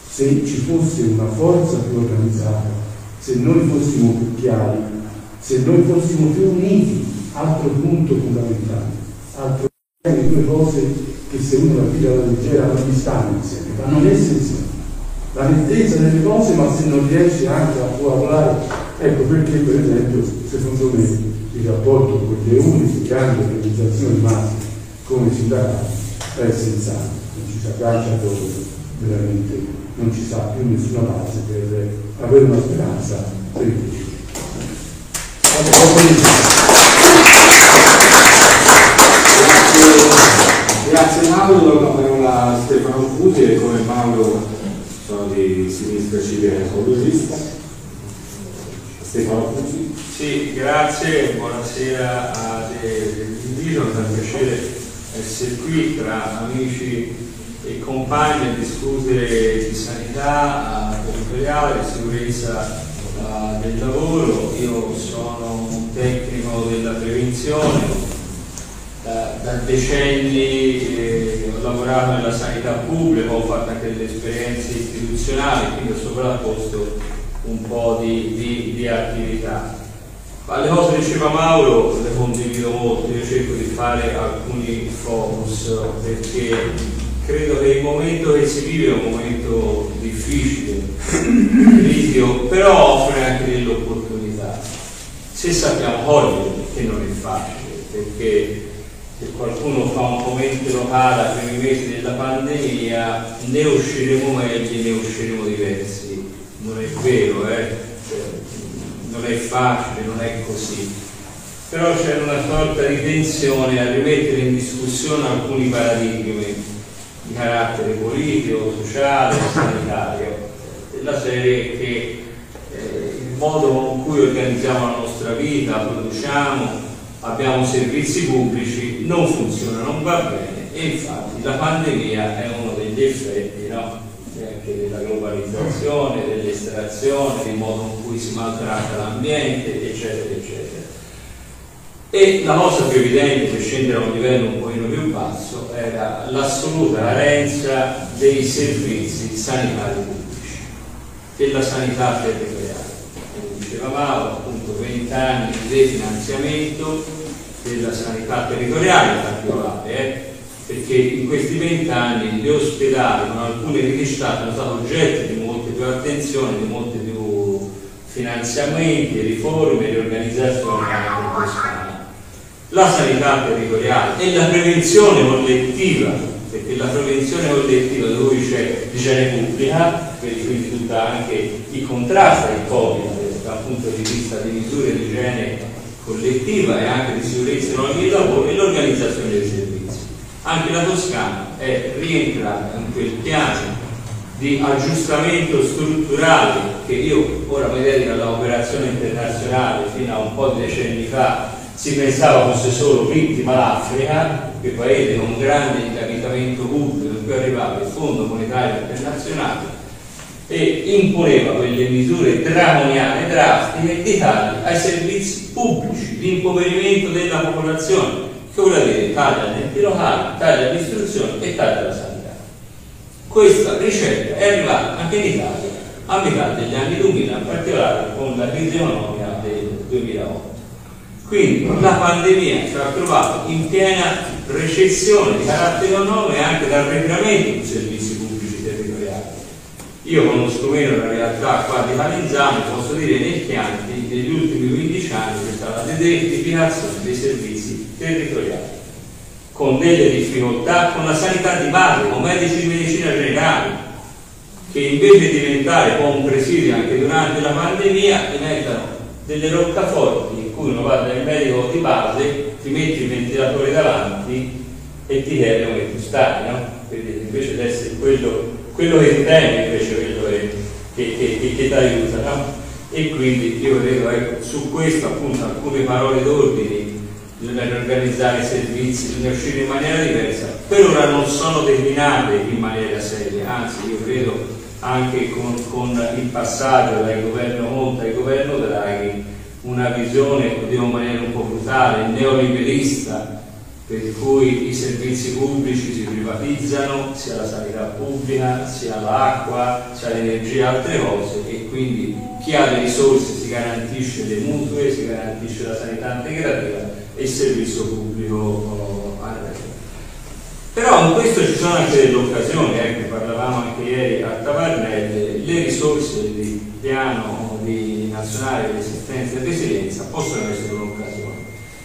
se ci fosse una forza più organizzata, se noi fossimo più chiari, se noi fossimo più uniti, altro punto fondamentale, altro di due cose che se uno la piglia alla leggera non gli stanno insieme, vanno messe insieme. La nettezza delle cose, ma se non riesce anche a collaborare, ecco perché per esempio, secondo me, il rapporto con le uniche grandi organizzazioni massime come sindacati è essenziale, non ci si aggancia dove veramente non ci sa più nessuna base per avere una speranza per il futuro. Grazie Mauro, la parola a Stefano Fusi e come Mauro sono di sinistra civile ecologista. Stefano Fusi. Sì, grazie, buonasera a dell'invito, è un piacere essere qui tra amici e compagni a discutere di sanità territoriale, sicurezza del lavoro. Io sono un tecnico della prevenzione, da, da decenni eh, ho lavorato nella sanità pubblica, ho fatto anche delle esperienze istituzionali, quindi ho sovrapposto un po' di, di, di attività. Ma le cose che diceva Mauro le condivido molto, io cerco di fare alcuni focus perché credo che il momento che si vive è un momento difficile, critico, però offre anche delle opportunità. Se sappiamo coglierle, che non è facile, perché se qualcuno fa un commento locale ai primi mesi della pandemia, ne usciremo meglio, ne usciremo diversi. Non è vero, eh? non è facile, non è così. Però c'è una sorta di tensione a rimettere in discussione alcuni paradigmi di carattere politico, sociale, sanitario, della serie che eh, il modo con cui organizziamo la nostra vita, produciamo, abbiamo servizi pubblici, non funziona, non va bene e infatti la pandemia è uno degli effetti no? Anche della globalizzazione, delle estrazione, il modo in cui si maltratta l'ambiente, eccetera, eccetera. E la cosa più evidente, per scendere a un livello un pochino più basso, era l'assoluta carenza dei servizi sanitari pubblici, della sanità territoriale. Come diceva Mauro, appunto 20 anni di definanziamento della sanità territoriale in particolare, eh? Perché in questi vent'anni gli ospedali con alcune criticità sono stati oggetto di molte più attenzioni, di molti più finanziamenti, riforme, riorganizzazioni anche. La sanità territoriale e la prevenzione collettiva, perché la prevenzione collettiva dove c'è l'igiene pubblica, quindi tutta anche il contrasto al Covid dal punto di vista di misure di igiene collettiva e anche di sicurezza non lavoro e l'organizzazione dei servizi anche la Toscana è rientrata in quel piano di aggiustamento strutturale che io ora mi dedico all'operazione internazionale fino a un po' di decenni fa. Si pensava fosse solo vittima l'Africa, che paese con grande incapitamento pubblico in cui arrivava il Fondo Monetario Internazionale e imponeva quelle misure draconiane, drastiche di tagli ai servizi pubblici, di impoverimento della popolazione che vuol dire taglia agli enti locali, taglia all'istruzione e taglia alla sanità. Questa ricetta è arrivata anche in Italia a metà degli anni 2000, in particolare con la crisi economica del 2008. Quindi la pandemia ci ha trovato in piena recessione di carattere economico e anche dal arretramento dei servizi pubblici territoriali. Io conosco meno la realtà qua di Valenzano, posso dire nei Chianti negli ultimi 15 anni c'è stata la desertificazione dei servizi territoriali, con delle difficoltà, con la sanità di base, con medici di medicina generale, che invece di diventare un presidio anche durante la pandemia diventano delle roccaforti in cui uno va dal medico di base, ti metti il ventilatore davanti e ti chiede come tu stai, no? Quindi invece di essere quello, quello che ti teme, invece quello che, che, che, che ti aiuta, no? E quindi io vedo ecco, su questo appunto alcune parole d'ordine bisogna organizzare i servizi, bisogna uscire in maniera diversa, per ora non sono declinate in maniera seria, anzi io credo anche con, con il passaggio dal governo Monta al governo Draghi una visione, lo in maniera un po' brutale, neoliberista, per cui i servizi pubblici si privatizzano, sia la sanità pubblica, sia l'acqua, sia l'energia, altre cose, e quindi chi ha le risorse si garantisce le mutue, si garantisce la sanità integrativa e il servizio pubblico a resto. Però in questo ci sono anche delle occasioni, ecco, parlavamo anche ieri a Tavernelle, le risorse del piano di nazionale di assistenza e resilienza possono essere un'occasione,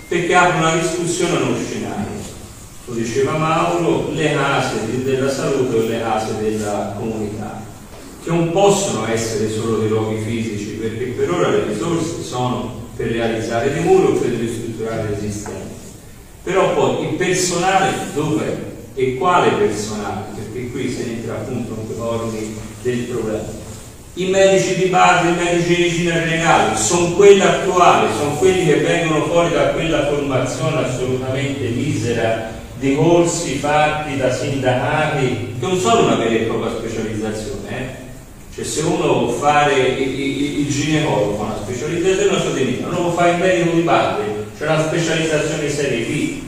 perché aprono una discussione a uno scenario. Lo diceva Mauro, le case della salute o le case della comunità, che non possono essere solo dei luoghi fisici, perché per ora le risorse sono per realizzare dei muri o per ristrutturare l'esistente. Però poi il personale dov'è e quale personale? Perché qui si entra appunto in ordini del problema. I medici di base, i medici di medicina generale, sono quelli attuali, sono quelli che vengono fuori da quella formazione assolutamente misera di corsi fatti da sindacati, che non sono una vera e propria specializzazione? Cioè se uno vuole fare il, il, il ginecologo una specializzazione non so di uno può fare il medico di base, c'è una specializzazione serie B,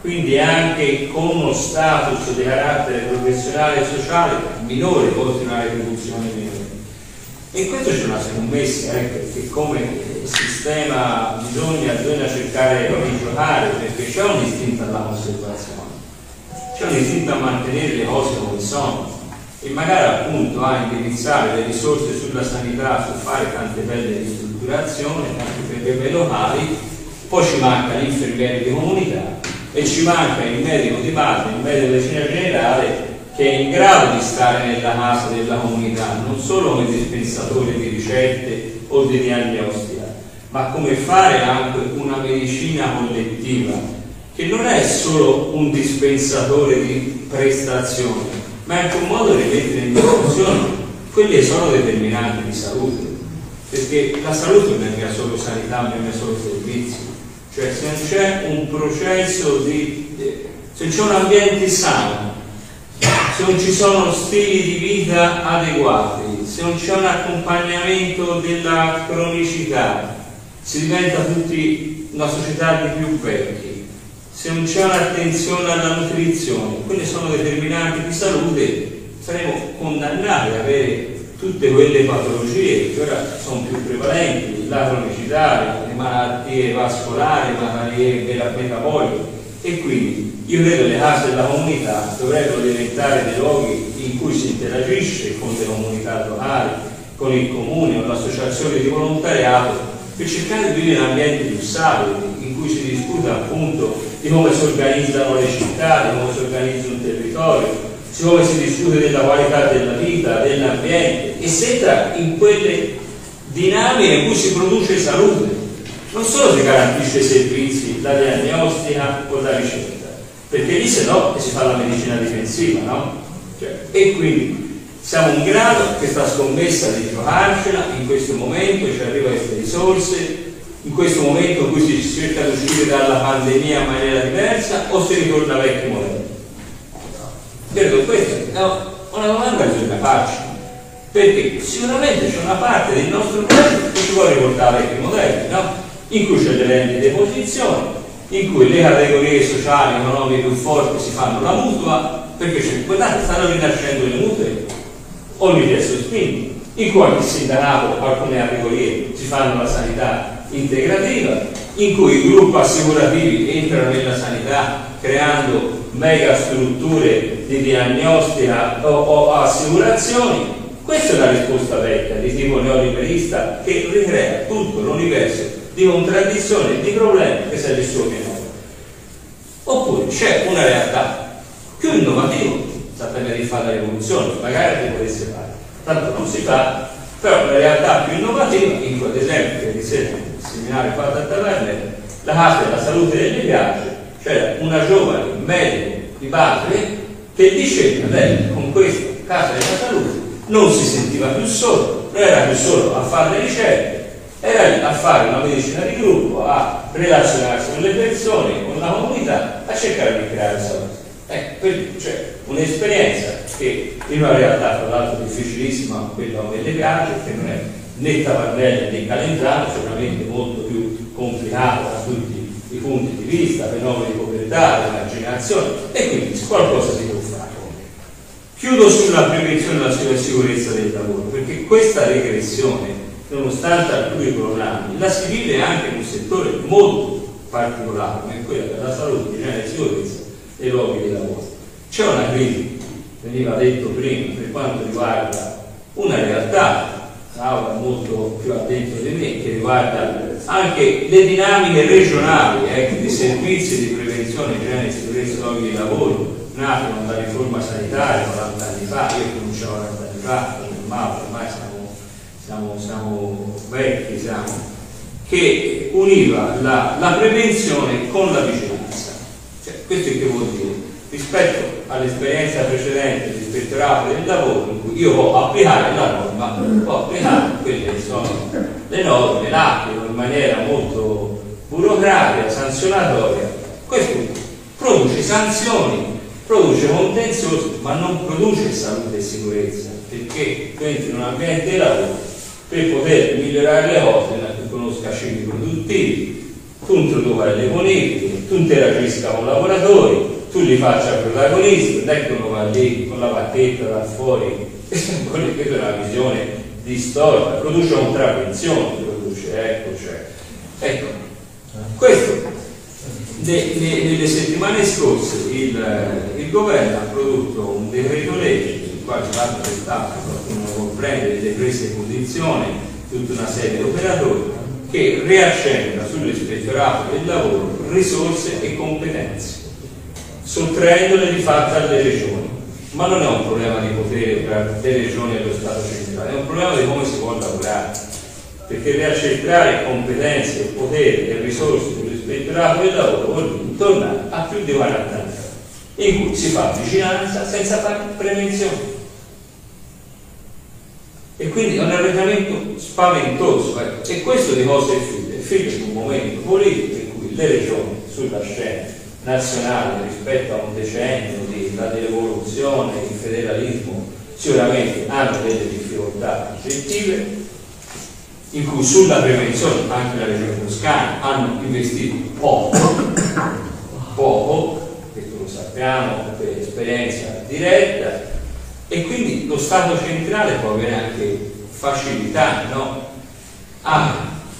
quindi anche con uno status di carattere professionale e sociale minore, oltre una retribuzione minore. E in questo c'è una scommessa, ecco, che come sistema bisogna, bisogna cercare di giocare, perché c'è un istinto alla conservazione, c'è un istinto a mantenere le cose come sono e magari appunto a indirizzare le risorse sulla sanità, su fare tante belle ristrutturazioni, anche per le locali, poi ci manca l'infermiere di comunità e ci manca il medico di base, il medico di medicina generale che è in grado di stare nella casa della comunità, non solo come dispensatore di ricette o di diagnostica, ma come fare anche una medicina collettiva, che non è solo un dispensatore di prestazioni, ma è anche un modo di mettere in discussione quelle sono determinanti di salute, perché la salute non è solo sanità, non è solo servizi, cioè se non c'è un processo di... se c'è un ambiente sano, se non ci sono stili di vita adeguati, se non c'è un accompagnamento della cronicità, si diventa tutti una società di più vecchi, se non c'è un'attenzione alla nutrizione, quelle sono determinanti di salute, saremo condannati ad avere tutte quelle patologie che ora sono più prevalenti, la cronicità, le malattie vascolari, le malattie metaboliche. E quindi io credo che le case della comunità dovrebbero diventare dei luoghi in cui si interagisce con le comunità locali, con il comune, con l'associazione di volontariato, per cercare di vivere in ambienti più sabili, in cui si discuta appunto di come si organizzano le città, di come si organizza un territorio, di come si discute della qualità della vita, dell'ambiente e si entra in quelle dinamiche in cui si produce salute. Non solo si garantisce i servizi, la diagnostica o la ricerca, perché lì se no si fa la medicina difensiva, no? Cioè, e quindi siamo in grado, questa scommessa di giocarcela, in questo momento ci arrivano queste risorse, in questo momento in cui si cerca di uscire dalla pandemia in maniera diversa o si ritorna a vecchi modelli? Credo questa è una domanda che bisogna farci, perché sicuramente c'è una parte del nostro paese che ci vuole riportare a vecchi modelli, no? in cui c'è le rendite posizioni, in cui le categorie sociali economiche più forti si fanno la mutua, perché guardate, stanno rinascendo le mutue, ogni testo spinto, in cui il sindacato, alcune categorie si fanno la sanità integrativa, in cui i gruppi assicurativi entrano nella sanità creando mega strutture di diagnostica o, o assicurazioni. Questa è una risposta vecchia di tipo neoliberista che ricrea tutto l'universo di contraddizioni e di problemi che se ne sono Oppure c'è una realtà più innovativa, sapete di fare la rivoluzione, magari si potesse fare, tanto non si fa, però una realtà più innovativa, in cui ad esempio, ieri sera, il seminario fatto a Taverne, la casa della salute degli piace, c'era una giovane medico di base che diceva lei con questa casa della salute non si sentiva più solo, non era più solo a fare le ricerche, era a fare una medicina di gruppo, a relazionarsi con le persone, con la comunità, a cercare di creare salute. Ecco, cioè un'esperienza che in una realtà tra l'altro difficilissima, quella che le piace, che non è né tabardella né calendario, sicuramente molto più complicata da tutti i punti di vista, fenomeni di povertà, emarginazione, e quindi qualcosa si può fare. Chiudo sulla prevenzione sulla sicurezza del lavoro, perché questa regressione, nonostante alcuni programmi, la si vive anche in un settore molto particolare, come quello della salute, e sicurezza dei luoghi di lavoro. C'è una crisi, veniva detto prima, per quanto riguarda una realtà, Laura molto più attento di me, che riguarda anche le dinamiche regionali ecco, di servizi di prevenzione, igiene e sicurezza dei luoghi di lavoro, nati con la riforma sanitaria 40 anni fa, io cominciavo 40 anni fa, Mauro, ormai siamo, siamo, siamo vecchi, siamo, che univa la, la prevenzione con la vigilanza. Questo che vuol dire? Rispetto all'esperienza precedente dell'ispettorato del lavoro, in cui io può applicare la norma, può applicare quelle che sono le norme, l'atto in maniera molto burocratica, sanzionatoria, questo produce sanzioni produce contenzioso ma non produce salute e sicurezza perché tu entri in un ambiente di lavoro per poter migliorare le cose conosca cicli produttivi tu introduca le bonifiche tu interagisca con i lavoratori tu li faccia protagonisti non è che uno va lì con la bacchetta da fuori quella è una visione distorta produce contravvenzione produce ecco cioè ecco. Questo nelle settimane scorse il, il, governo ha prodotto un decreto legge il quale del Stato qualcuno comprende le prese di condizione tutta una serie di operatori che riaccenda sull'ispettorato del lavoro risorse e competenze sottraendole di fatto alle regioni. Ma non è un problema di potere tra le regioni e lo Stato centrale è un problema di come si può lavorare. Perché riaccentrare competenze, potere e risorse l'ispettorato del lavoro vuol dire tornare a più di 40 anni in cui si fa vigilanza senza fare prevenzione e quindi è un arretramento spaventoso eh. e questo di cosa è figlio? è figlio di un momento politico in cui le regioni sulla scena nazionale rispetto a un decennio di la devoluzione, il federalismo sicuramente hanno delle difficoltà oggettive, in cui sulla prevenzione anche la regione toscana hanno investito poco, poco, questo lo sappiamo per esperienza diretta, e quindi lo Stato centrale può avere anche facilità no? a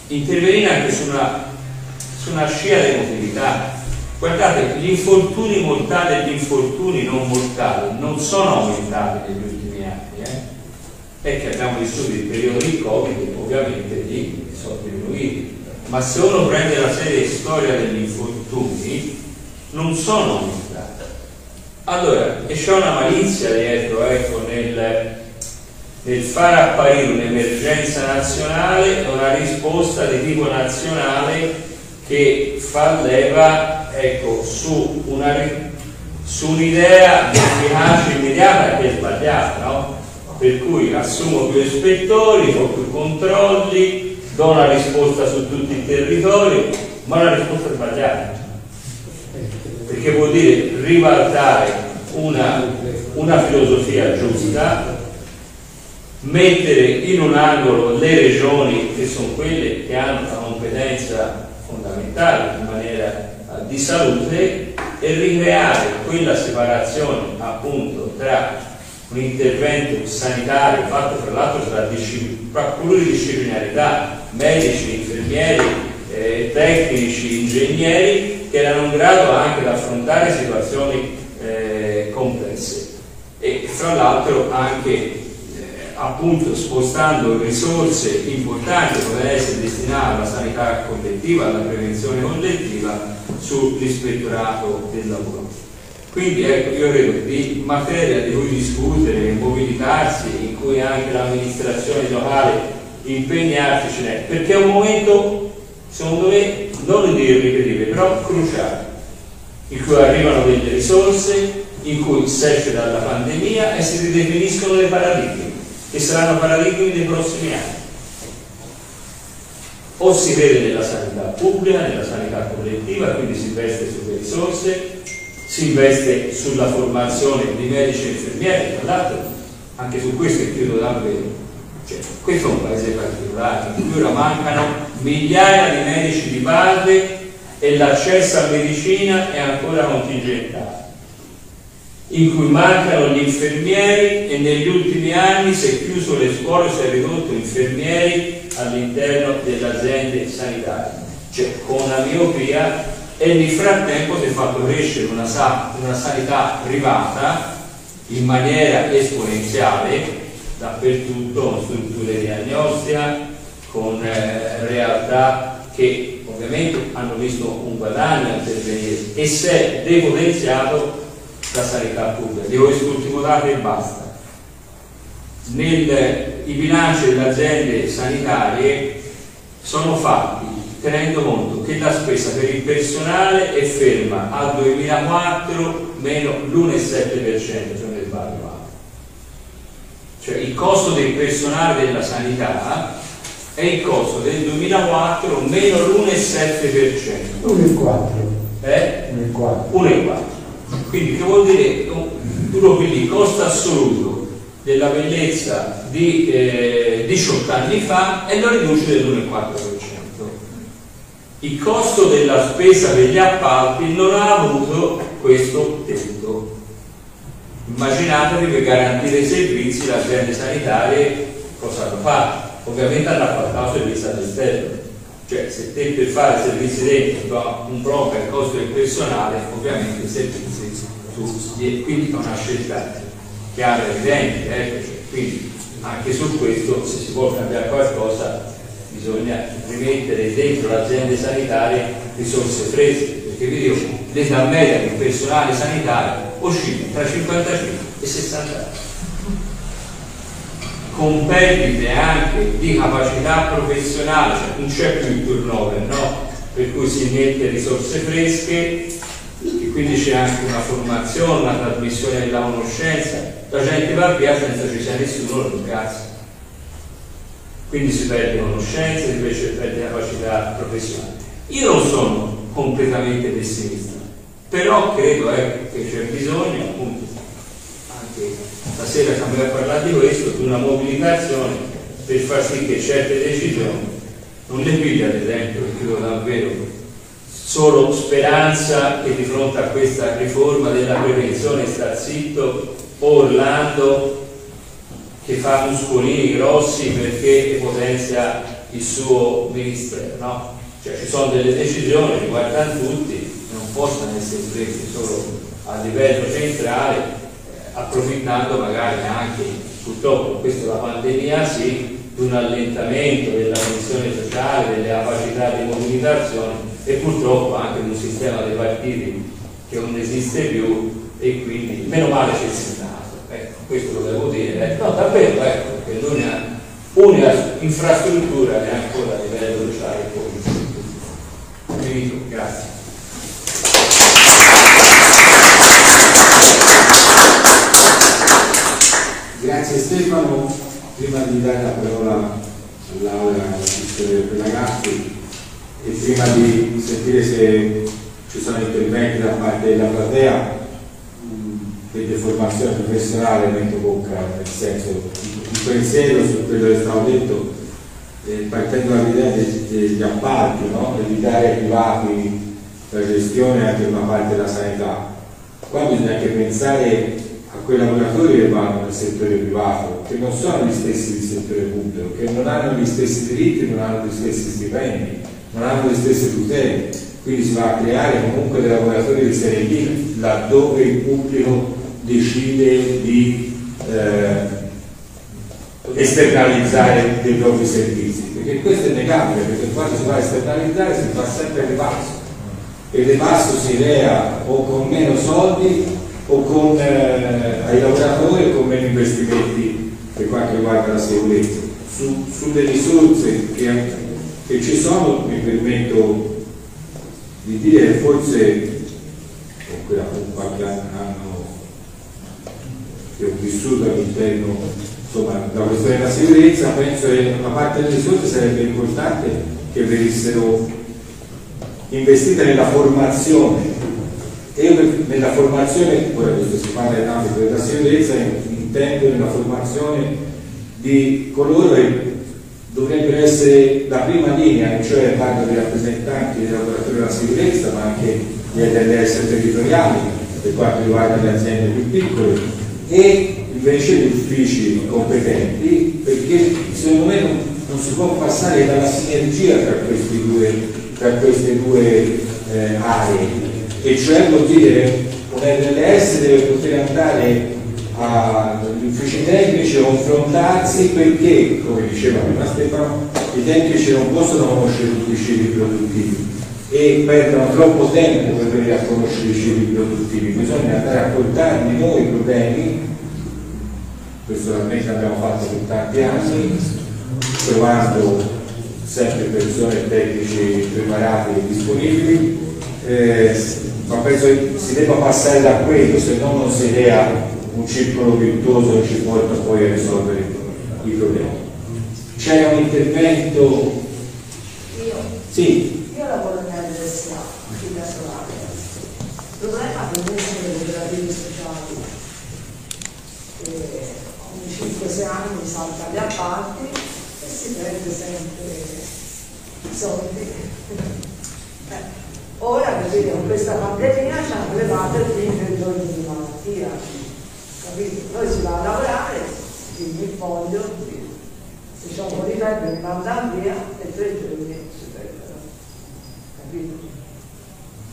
intervenire anche su una, scia di mobilità. Guardate, gli infortuni mortali e gli infortuni non mortali non sono aumentati negli ultimi anni, eh? perché abbiamo vissuto il periodo di Covid ovviamente lì sono diminuiti. Ma se uno prende la serie storia degli infortuni, non sono aumentati. Allora, e c'è una malizia dietro, ecco, nel, nel far apparire un'emergenza nazionale una risposta di tipo nazionale che fa leva ecco, su, una, su un'idea di efficacia immediata che è sbagliata, no? per cui assumo più ispettori, ho più controlli, do una risposta su tutto il territorio, ma la risposta sbagliata, perché vuol dire ribaltare una, una filosofia giusta mettere in un angolo le regioni che sono quelle che hanno una competenza fondamentale in maniera uh, di salute e ricreare quella separazione appunto tra un intervento sanitario fatto tra l'altro tra pluridisciplinarità, medici, infermieri, eh, tecnici, ingegneri che erano in grado anche di affrontare situazioni eh, complesse e fra l'altro anche appunto spostando risorse importanti che potrebbero essere destinate alla sanità collettiva, alla prevenzione collettiva sull'ispettorato del lavoro. Quindi ecco, io credo di materia di cui discutere, mobilitarsi, in cui anche l'amministrazione locale impegnarsi ce n'è, perché è un momento, secondo me, non irripetibile, però cruciale, in cui arrivano delle risorse, in cui si esce dalla pandemia e si ridefiniscono le paradigmi che saranno paradigmi nei prossimi anni. O si vede nella sanità pubblica, nella sanità collettiva, quindi si investe sulle risorse, si investe sulla formazione di medici e infermieri, tra l'altro anche su questo è chiudo davvero. Cioè, questo è un paese particolare, in cui ora mancano migliaia di medici di base e l'accesso a medicina è ancora contingentato in cui mancano gli infermieri e negli ultimi anni si è chiuso le scuole, si è ridotto infermieri all'interno delle aziende sanitarie, cioè con una miopia e nel frattempo si è fatto crescere una, una sanità privata in maniera esponenziale dappertutto, strutture di diagnostica, con eh, realtà che ovviamente hanno visto un guadagno intervenire e si è depotenziato la sanità pubblica. Quest'ultimo dato e basta. Nel, I bilanci delle aziende sanitarie sono fatti tenendo conto che la spesa per il personale è ferma al 2004 meno l'1,7% se non sbaglio. Cioè il costo del personale della sanità è il costo del 2004 meno l'1,7%. 1,4. Eh? 1,4. 1,4. Quindi che vuol dire? Tu lo vedi costo assoluto della bellezza di eh, 18 anni fa e lo riduce dell'1,4%. Il costo della spesa per gli appalti non ha avuto questo tetto. Immaginatevi per garantire i servizi le aziende sanitarie cosa hanno fatto? Ovviamente hanno appaltato servizi all'esterno cioè se te per fare servizi dentro un il costo del personale, ovviamente i servizi tu, quindi è una scelta chiara e evidente, eh? quindi anche su questo se si vuole cambiare qualcosa bisogna rimettere dentro le aziende sanitarie risorse fresche, perché vi dico, l'età media del personale sanitario oscilla tra 55 e 60 anni con perdite anche di capacità professionale, cioè non c'è più il turnover, no? per cui si mette risorse fresche e quindi c'è anche una formazione, una trasmissione della conoscenza, la gente va via senza ci sia nessuno lo ringrazia. Quindi si perde conoscenza, invece perde capacità professionale. Io non sono completamente pessimista, però credo eh, che c'è bisogno appunto stasera siamo a parlare di questo, di una mobilitazione per far sì che certe decisioni non le piglia ad esempio, perché credo davvero solo speranza che di fronte a questa riforma della prevenzione sta zitto Orlando che fa muscolini grossi perché potenzia il suo ministero, no? Cioè ci sono delle decisioni che riguardano tutti, non possono essere prese solo a livello centrale, approfittando magari anche, purtroppo questo la pandemia sì, di un allentamento della funzione sociale, delle capacità di mobilitazione e purtroppo anche di un sistema dei partiti che non esiste più e quindi meno male c'è il Senato. Ecco, questo lo devo dire. No, davvero, ecco, perché l'unica unica infrastruttura che ancora a livello sociale e politico. Finito, grazie. Grazie Stefano, prima di dare la parola all'Aula per Pelagatti e prima di sentire se ci sono interventi da parte della platea di deformazione professionale metto bocca nel senso il pensiero su quello che stavo detto eh, partendo dall'idea degli appalti no? evitare ai privati la gestione anche una parte della sanità qua bisogna anche pensare a quei lavoratori che vanno nel settore privato che non sono gli stessi del settore pubblico che non hanno gli stessi diritti non hanno gli stessi stipendi non hanno le stesse tutele. Quindi si va a creare comunque dei lavoratori di serie B laddove il pubblico decide di eh, esternalizzare dei propri servizi, perché questo è negabile, perché quando si va a esternalizzare si fa sempre ribasso. E il ribasso si crea o con meno soldi o con, eh, ai lavoratori o con meno investimenti per quanto riguarda la sicurezza. Su, sulle risorse che, che ci sono mi permetto di dire forse con qualche anno che ho vissuto all'interno insomma, della questione della sicurezza, penso che una parte delle risorse sarebbe importante che venissero investite nella formazione. Io nella formazione, ora questo si parla in ambito della sicurezza, intendo nella formazione di coloro che dovrebbero essere la prima linea, cioè parlo dei rappresentanti dei lavoratori della sicurezza, ma anche gli LS territoriali, per quanto riguarda le aziende più piccole, e invece gli uffici competenti perché secondo me non, non si può passare dalla sinergia tra, due, tra queste due eh, aree e cioè vuol dire un RLS deve poter andare agli uffici tecnici confrontarsi perché, come diceva prima Stefano, i tecnici non possono conoscere tutti i cicli produttivi e perdono troppo tempo per venire a conoscere i cicli produttivi, bisogna andare a portarli noi i problemi, questo realmente abbiamo fatto per tanti anni, trovando sempre persone tecnici preparati e disponibili, eh, ma penso che si debba passare da quello, se no non si crea un circolo virtuoso che ci porta poi a risolvere i problemi. C'era un intervento? Io? Sì. Io lavoro nell'università, da Solare. Il problema per me sono le cooperative sociali. E ogni 5-6 anni salta gli appalti e si prende sempre soldi. Ora capite, questa pandemia ci hanno levato il giorni di malattia. Capito? Noi si va a lavorare, quindi il foglio, se c'è un po' di febbre mi mandano via e tre giorni si prendono capito?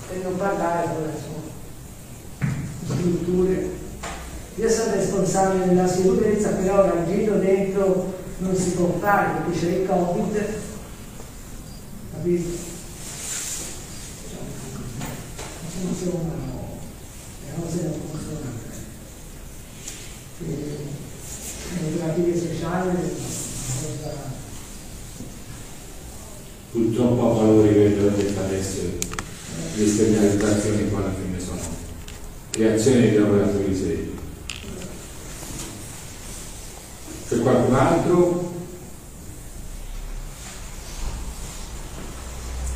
Per non parlare con le strutture. Io sono responsabile della sicurezza, però il giro dentro non si può fare perché c'è il Covid, capito? Non funzionano, le cose non funzionano. Le terapie sociali, una cosa purtroppo a valori che ho detto adesso le esternalizzazioni qua alla fine sono creazione di lavoratori seri c'è qualcun altro?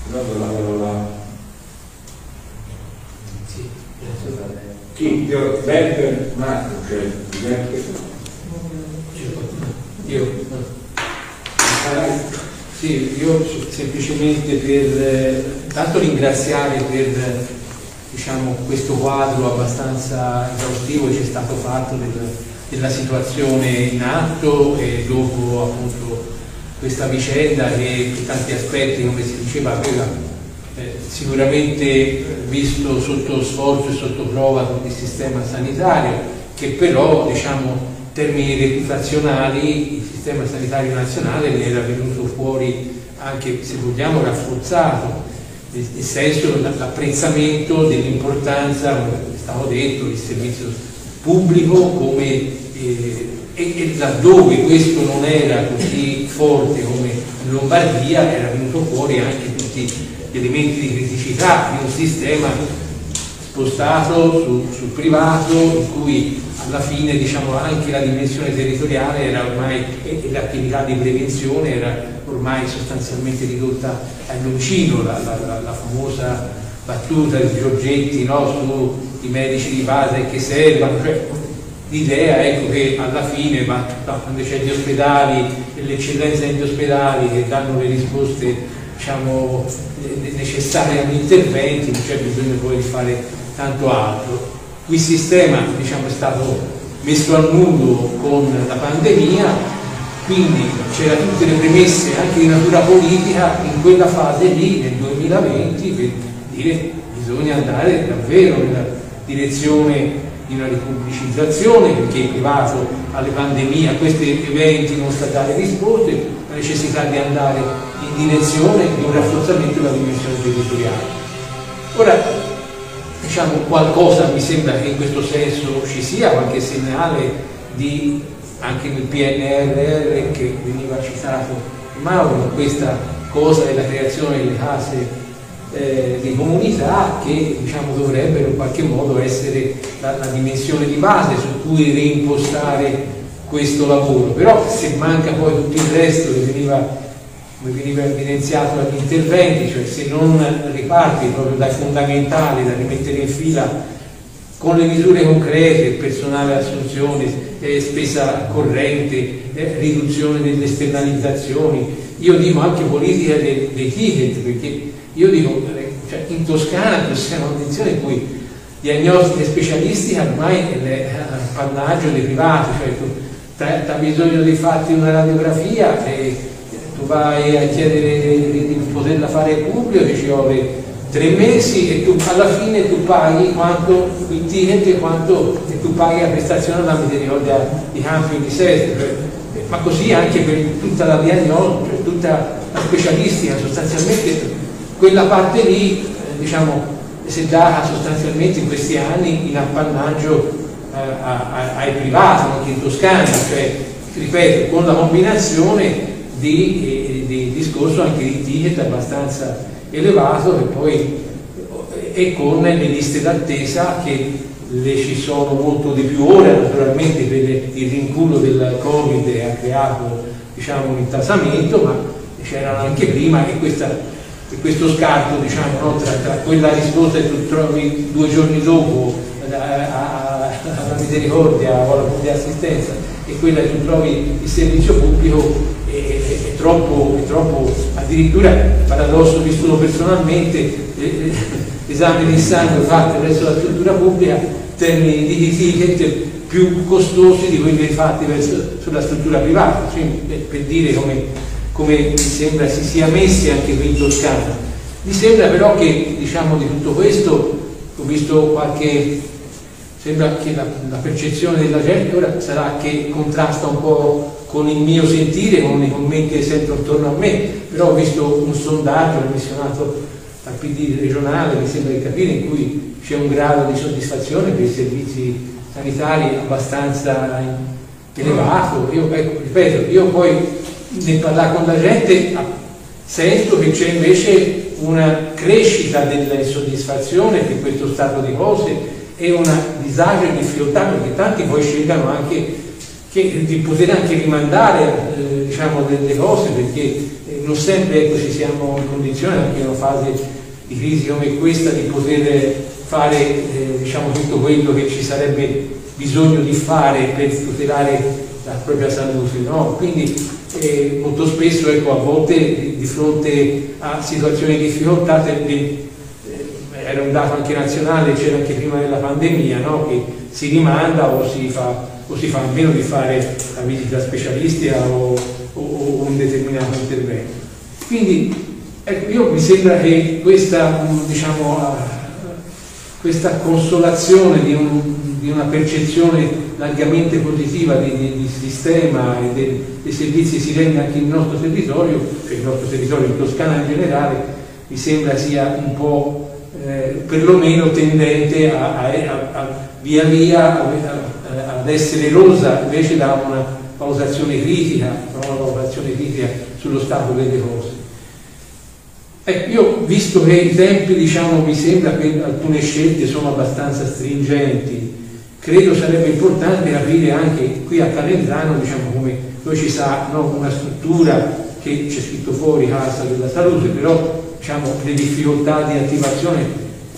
Allora la parola Sì, chi? Io, Berber, un attimo, cioè Giuseppe? Io? Sì, io semplicemente per tanto ringraziare per diciamo, questo quadro abbastanza esaustivo che ci è stato fatto del, della situazione in atto e dopo appunto questa vicenda che per tanti aspetti, come si diceva, aveva eh, sicuramente visto sotto sforzo e sotto prova il sistema sanitario, che però diciamo, in termini reputazionali il sistema sanitario nazionale ne era venuto fuori anche se vogliamo rafforzato nel senso l'apprezzamento dell'importanza, come è stato detto, del servizio pubblico come, eh, e, e, laddove questo non era così forte come in Lombardia era venuto fuori anche tutti gli elementi di criticità di un sistema spostato sul, sul privato in cui alla fine diciamo, anche la dimensione territoriale era ormai e, e l'attività di prevenzione era ormai sostanzialmente ridotta al la, la, la, la famosa battuta di Giorgetti no, sui medici di base che servono, cioè, l'idea ecco, che alla fine ma, no, quando c'è gli ospedali e l'eccellenza degli ospedali che danno le risposte diciamo, necessarie agli interventi, non c'è bisogno poi di fare tanto altro. Il sistema diciamo, è stato messo al nudo con la pandemia, quindi c'erano tutte le premesse anche di natura politica in quella fase lì, nel 2020, per dire bisogna andare davvero nella direzione di una ripubblicizzazione perché il privato alle pandemie, a questi eventi non sta a dare risposte, la necessità di andare in direzione di un rafforzamento della dimensione territoriale. Ora, diciamo, qualcosa mi sembra che in questo senso ci sia qualche segnale di, anche nel PNRR che veniva citato Mauro, questa cosa della creazione delle case eh, di comunità che diciamo, dovrebbero in qualche modo essere la, la dimensione di base su cui reimpostare questo lavoro, però se manca poi tutto il resto che veniva come veniva evidenziato dagli interventi, cioè se non riparti proprio dai fondamentali, da rimettere in fila con le misure concrete, personale assunzione, eh, spesa corrente, eh, riduzione delle esternalizzazioni, io dico anche politica dei, dei ticket, perché io dico, eh, cioè in Toscana siamo in una condizione in cui diagnostica specialistica ormai è appannaggio dei privati, cioè tu hai bisogno di farti una radiografia e tu vai a chiedere di, poterla fare pubblico, ti ci vuole tre mesi e tu alla fine tu paghi quanto il ticket e quanto e tu paghi la prestazione da misericordia di campo di sesto cioè, ma così anche per tutta la diagnosi cioè tutta la specialistica sostanzialmente quella parte lì eh, diciamo si è data sostanzialmente in questi anni in appannaggio eh, ai privati anche in Toscana cioè ripeto con la combinazione di, eh, di discorso anche di ticket abbastanza elevato e poi e con le liste d'attesa che le ci sono molto di più. Ora naturalmente per il rinculo del Covid ha creato diciamo, un intasamento ma c'erano anche prima e, questa, e questo scarto diciamo, no, tra, tra, quella risposta che tu trovi due giorni dopo alla misericordia o alla pubblica assistenza e quella che tu trovi il servizio pubblico troppo, è troppo, addirittura paradosso vissuto personalmente, eh, eh, esami di sangue fatti verso la struttura pubblica, termini di ticket più costosi di quelli fatti verso, sulla struttura privata, cioè, per dire come, come mi sembra si sia messi anche qui in Toscana. Mi sembra però che diciamo, di tutto questo ho visto qualche sembra che la, la, percezione della gente ora sarà che contrasta un po' con il mio sentire, con i commenti che sento attorno a me, però ho visto un sondaggio commissionato dal PD regionale, mi sembra di capire, in cui c'è un grado di soddisfazione per i servizi sanitari abbastanza elevato. Io, ecco, ripeto, io poi nel parlare con la gente sento che c'è invece una crescita dell'insoddisfazione per questo stato di cose e un disagio e difficoltà perché tanti poi scelgano anche che, di poter anche rimandare eh, diciamo, delle cose perché eh, non sempre ecco, ci siamo in condizione anche in una fase di crisi come questa di poter fare eh, diciamo, tutto quello che ci sarebbe bisogno di fare per tutelare la propria salute, no? Quindi eh, molto spesso, ecco, a volte di fronte a situazioni di difficoltà, eh, era un dato anche nazionale, c'era anche prima della pandemia, no? che si rimanda o si fa, o si fa a meno di fare la visita specialistica o, o, o un determinato intervento. Quindi ecco, io mi sembra che questa, diciamo, questa consolazione di, un, di, una percezione largamente positiva di, di, di sistema e dei, dei servizi si rende anche nel nostro territorio, cioè il nostro territorio in Toscana in generale, mi sembra sia un po' eh, perlomeno tendente a, a, a, a via via ad essere erosa invece da una valutazione critica, una valutazione critica sullo stato delle cose. Ecco, io visto che i tempi, diciamo, mi sembra che alcune scelte sono abbastanza stringenti, credo sarebbe importante capire anche qui a Calenzano, diciamo, come poi ci sa no, una struttura che c'è scritto fuori Casa della Salute, però diciamo, le difficoltà di attivazione,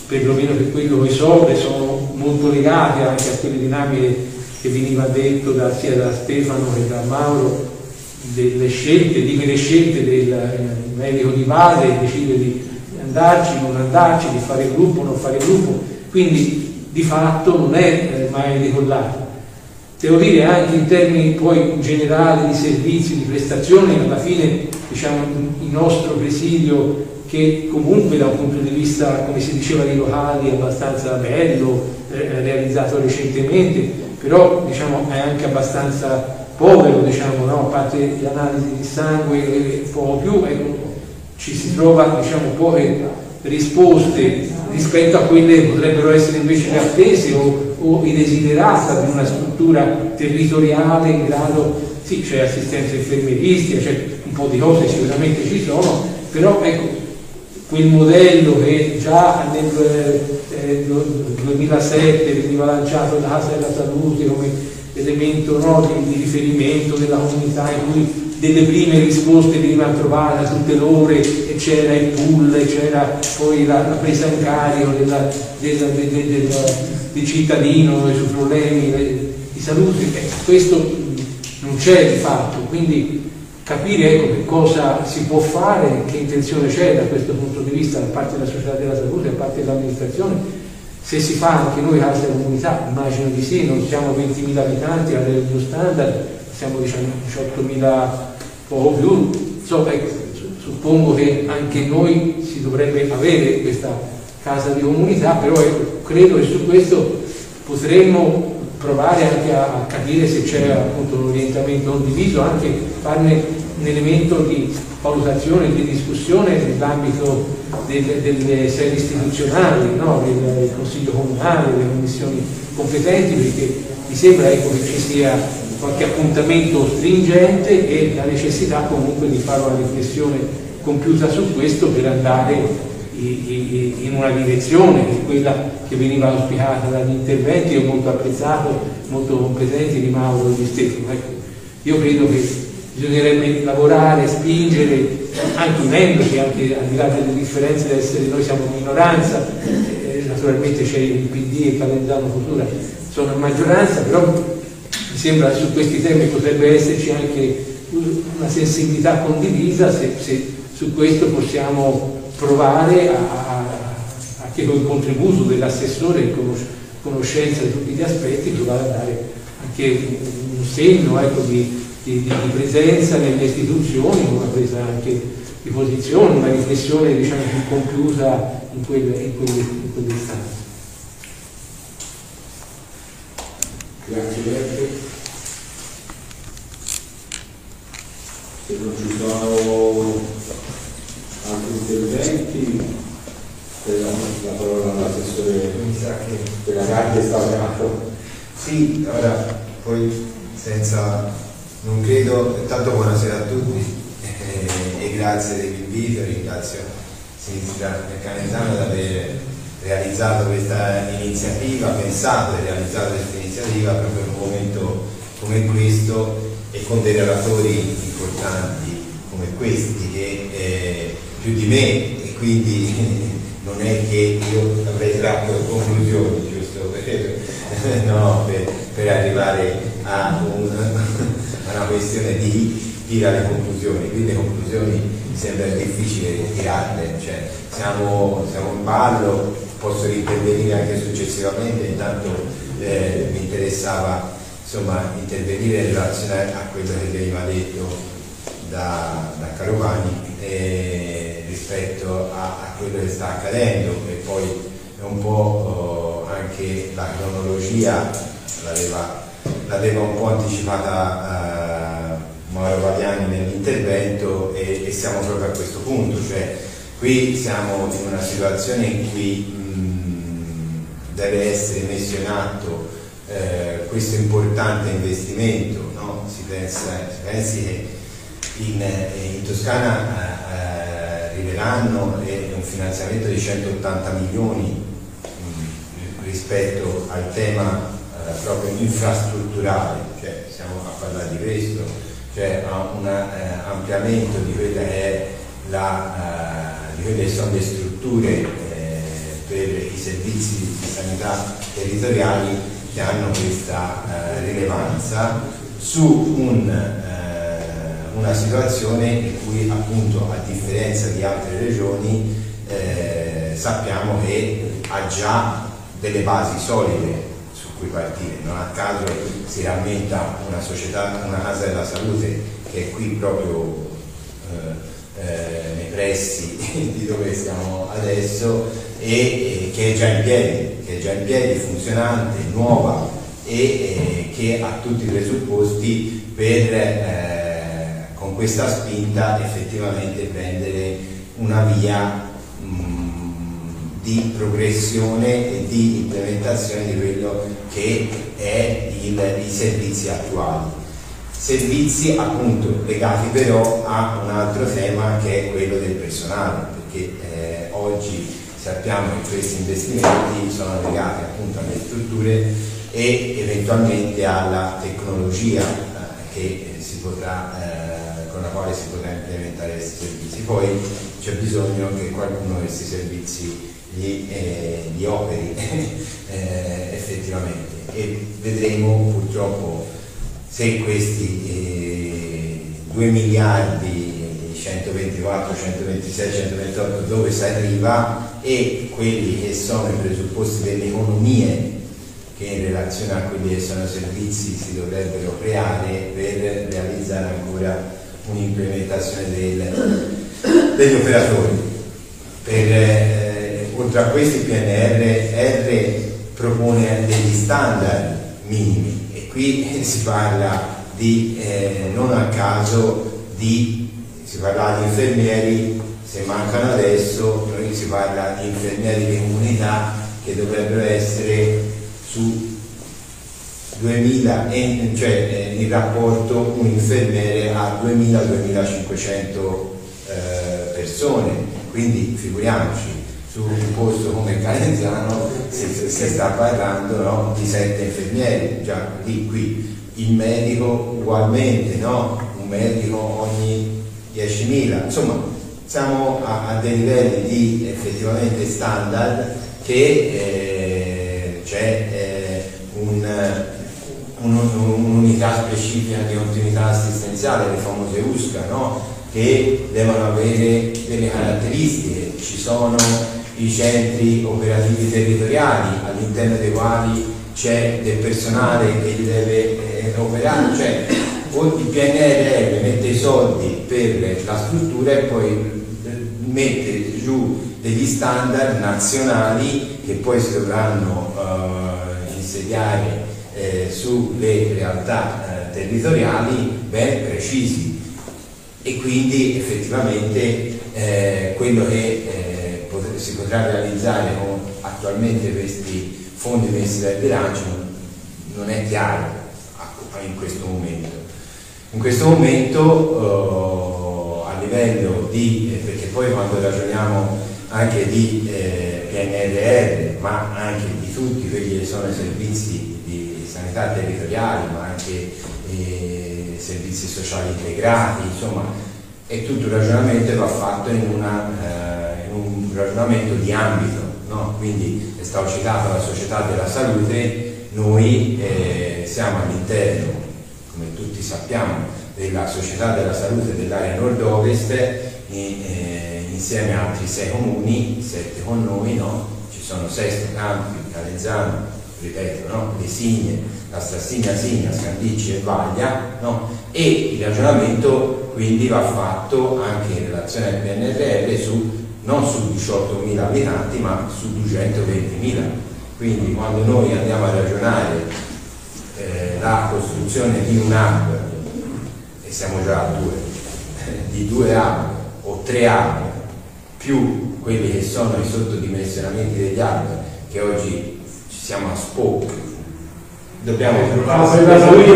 perlomeno per quello che so, sono molto legate anche a quelle dinamiche che veniva detto da, sia da Stefano che da Mauro delle scelte, di quelle scelte del eh, medico di base decide di andarci, non andarci, di fare gruppo, non fare gruppo, quindi di fatto non è eh, mai decollato. Devo dire anche in termini poi generali di servizi, di prestazioni, alla fine diciamo, il nostro presidio che comunque da un punto di vista, come si diceva, di locali è abbastanza bello, eh, realizzato recentemente, però diciamo, è anche abbastanza povero, diciamo, no? a parte le analisi di sangue e poco più, ecco, ci si trova diciamo, poche risposte rispetto a quelle che potrebbero essere invece le attese o, o i desiderata di una struttura territoriale in grado, sì c'è assistenza infermieristica, c'è un po' di cose sicuramente ci sono, però ecco, quel modello che già nel eh, 2007 veniva lanciato da Casa della Salute come elemento no, di, di, riferimento della comunità in cui delle prime risposte venivano trovate a tutte l'ore e c'era il pull, c'era poi la, la, presa in carico della, della, del, del, cittadino, dei suoi problemi di salute, eh, questo non c'è di fatto, quindi capire ecco, che cosa si può fare, che intenzione c'è da questo punto di vista da parte della società della salute, da parte dell'amministrazione. Se si fa anche noi altre comunità, immagino di sì, non siamo 20.000 abitanti a livello standard, siamo diciamo 18.000 poco più, insomma ecco, suppongo che anche noi si dovrebbe avere questa casa di comunità, però ecco, credo che su questo potremmo provare anche a capire se c'è appunto un orientamento condiviso, anche farne un elemento di valutazione, di discussione nell'ambito delle, delle sedi istituzionali, no? del, del, Consiglio Comunale, delle commissioni competenti, perché mi sembra ecco, che ci sia qualche appuntamento stringente e la necessità comunque di fare una riflessione compiuta su questo per andare in una direzione che quella che veniva auspicata dagli interventi, ho molto apprezzato, molto competenti di Mauro e di Stefano. Ecco, io credo che bisognerebbe lavorare, spingere, anche unendoci, anche al di là delle differenze di essere noi siamo minoranza, eh, naturalmente c'è il PD e Calendano Futura, sono in maggioranza, però mi sembra su questi temi potrebbe esserci anche una sensibilità condivisa se, se su questo possiamo provare a, a, a che con il contributo dell'assessore in conoscenza di tutti gli aspetti provare a dare anche un segno ecco, di, di, di, presenza nelle istituzioni, una presa anche di posizione, una riflessione diciamo, più compiuta in quelle, in quelle, in quelle istanze. Grazie Beppe. Se non ci sono altri interventi, la parola all'assessore della carta stava chiamato. Sì, ora poi senza non credo, intanto buonasera a tutti eh, e grazie dell'invito, ringrazio Sinistra Canetano di aver realizzato questa iniziativa, pensato e realizzato questa iniziativa proprio in un momento come questo e con dei relatori importanti come questi che eh, più di me e quindi non è che io avrei tratto conclusioni, giusto? No, per, per, arrivare a, un, a, una questione di tirare conclusioni. Qui le conclusioni sembra difficile tirarle, cioè siamo, siamo in ballo, posso intervenire anche successivamente, intanto eh, mi interessava insomma, intervenire in relazione a quello che veniva detto da, da Carovani eh, rispetto a, a, quello che sta accadendo e poi un po' oh, anche la cronologia l'aveva un po' anticipata eh, Mauro Valiani nell'intervento e, e, siamo proprio a questo punto, cioè qui siamo in una situazione in cui mh, deve essere messo in atto eh, questo importante investimento, no? si, pensa, si, pensi che in, in Toscana eh, arriveranno un finanziamento di 180 milioni rispetto al tema eh, proprio infrastrutturale, cioè stiamo a parlare di questo, cioè a un eh, ampliamento di quelle, è la, eh, di quelle sono le strutture eh, per i servizi di sanità territoriali che hanno questa eh, rilevanza su un, eh, una situazione in cui appunto a differenza di altre regioni eh, sappiamo che ha già delle basi solide cui partire, non a caso si rammenta una società, una casa della salute che è qui proprio eh, eh, nei pressi di dove siamo adesso e, e che è già in piedi che è già in piedi, funzionante, nuova e eh, che ha tutti i presupposti per eh, con questa spinta effettivamente prendere una via mh, di progressione e di implementazione di quello che è il, i servizi attuali. Servizi appunto legati però a un altro tema che è quello del personale, perché eh, oggi sappiamo che questi investimenti sono legati appunto alle strutture e eventualmente alla tecnologia eh, potrà, eh, con la quale si potrà implementare questi servizi. Poi c'è bisogno che qualcuno questi servizi li, eh, li operi eh, effettivamente e vedremo purtroppo se questi 2 eh, miliardi 124, 126, 128 dove si arriva e quelli che sono i presupposti delle economie che in relazione a quelli che sono servizi si dovrebbero creare per realizzare ancora un'implementazione degli operatori. Per, eh, oltre a questi PNRR propone degli standard minimi e qui si parla di, eh, non a caso, di, si parla di infermieri se mancano adesso si parla di infermieri di comunità che dovrebbero essere su 2000, cioè eh, in rapporto un infermiere a 2000-2500 eh, persone, quindi figuriamoci su un posto come Calenziano si, si sta parlando no, di sette infermieri, già di qui il medico ugualmente, no? un medico ogni 10.000, insomma siamo a, a, dei livelli di effettivamente standard che eh, c'è eh, un, un, un'unità specifica di ottimità assistenziale, le famose USCA, no? che devono avere delle caratteristiche, ci sono i centri operativi territoriali all'interno dei quali c'è del personale che li deve eh, operare, cioè il PNRR mette i soldi per la struttura e poi mette giù degli standard nazionali che poi si dovranno eh, insediare eh, sulle realtà eh, territoriali ben precisi. E quindi effettivamente eh, quello che eh, si potrà realizzare con attualmente questi fondi messi dal bilancio non è chiaro in questo momento. In questo momento eh, a livello di poi quando ragioniamo anche di eh, PNRR, ma anche di tutti quelli che sono i servizi di sanità territoriali, ma anche eh, servizi sociali integrati, insomma, è tutto un ragionamento va fatto in, una, eh, un ragionamento di ambito, no? quindi è stato citato la società della salute noi eh, siamo all'interno, come tutti sappiamo, della Società della Salute dell'area nord-ovest eh, insieme a altri sei comuni, sette con noi, no? ci sono Sesto, Campi, Calenzano, ripeto, no? Le Signe, la Strassigna Signa, Scandicci e Vaglia, no? e il ragionamento quindi va fatto anche in relazione al PNRR su, non su 18.000 abitanti ma su 220.000. Quindi quando noi andiamo a ragionare eh, la costruzione di un hub, e siamo già a due, di due hub o tre hub più quelli che sono i sottodimensionamenti degli hub che oggi ci siamo a spoke dobbiamo salute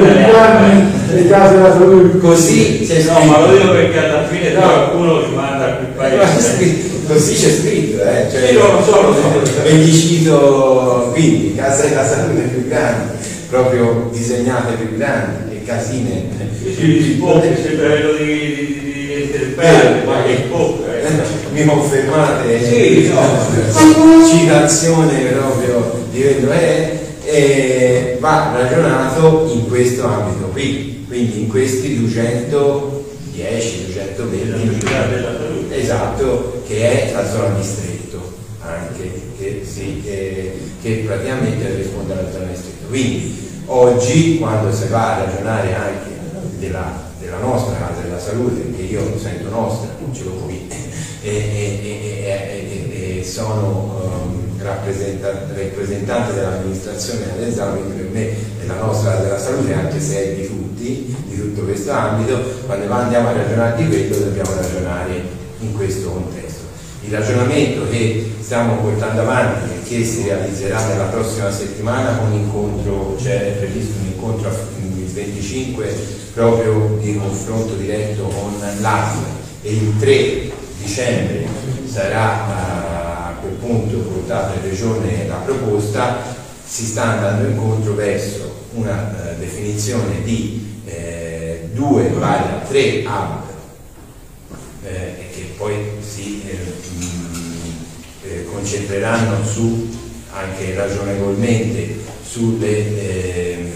le case della salute così c'è No, ma lo dico perché alla fine No. qualcuno ci manda a quel paese. Così c'è scritto eh? cioè, Sì, lo so, lo so. Bellicito quindi casa della salute più grandi proprio disegnate più grandi e casine Il poche sembra quello di, di, di, di Enterprise, ma che eh. mi confermate Sì, citazione proprio di quello è e va ragionato in questo ambito qui quindi in questi 210 220 della salute. Esatto che è la zona distretto anche che, sì, che, che praticamente risponde alla zona distretto quindi oggi quando si va a ragionare anche della, della nostra casa della salute che io sento nostra ce l'ho qui e, e- e- e- sono rappresenta- rappresentante dell'amministrazione quindi per me è nostra casa della salute, anche se è di tutti, di tutto questo ambito, quando andiamo a ragionare di quello dobbiamo ragionare in questo contesto. Il ragionamento che stiamo portando avanti e che si realizzerà nella prossima settimana con incontro, c'è previsto un incontro il 25 proprio di confronto diretto con l'ASL e il 3 dicembre sarà a quel punto portata in regione la proposta, si sta andando incontro verso una eh, definizione di eh, due, barra tre hub eh, poi si eh, mh, eh, concentreranno su anche ragionevolmente sulle ehm,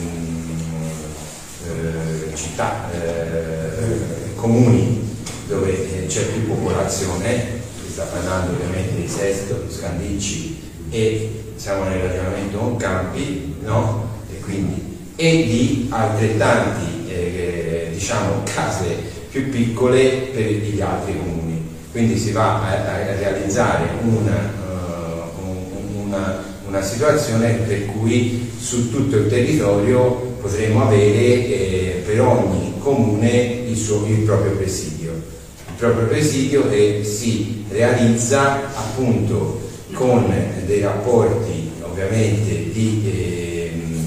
eh, città, eh, comuni dove eh, c'è più popolazione, si sta parlando ovviamente di Sesto, di Scandicci e siamo nel ragionamento con Campi, no? E quindi e di altrettanti eh, diciamo case più piccole per gli altri comuni. Quindi si va a, a realizzare una, eh, un- una, una situazione per cui su tutto il territorio potremo avere eh, per ogni comune il, suo, il proprio presidio. Il proprio presidio che si realizza appunto con dei rapporti ovviamente di, ehm,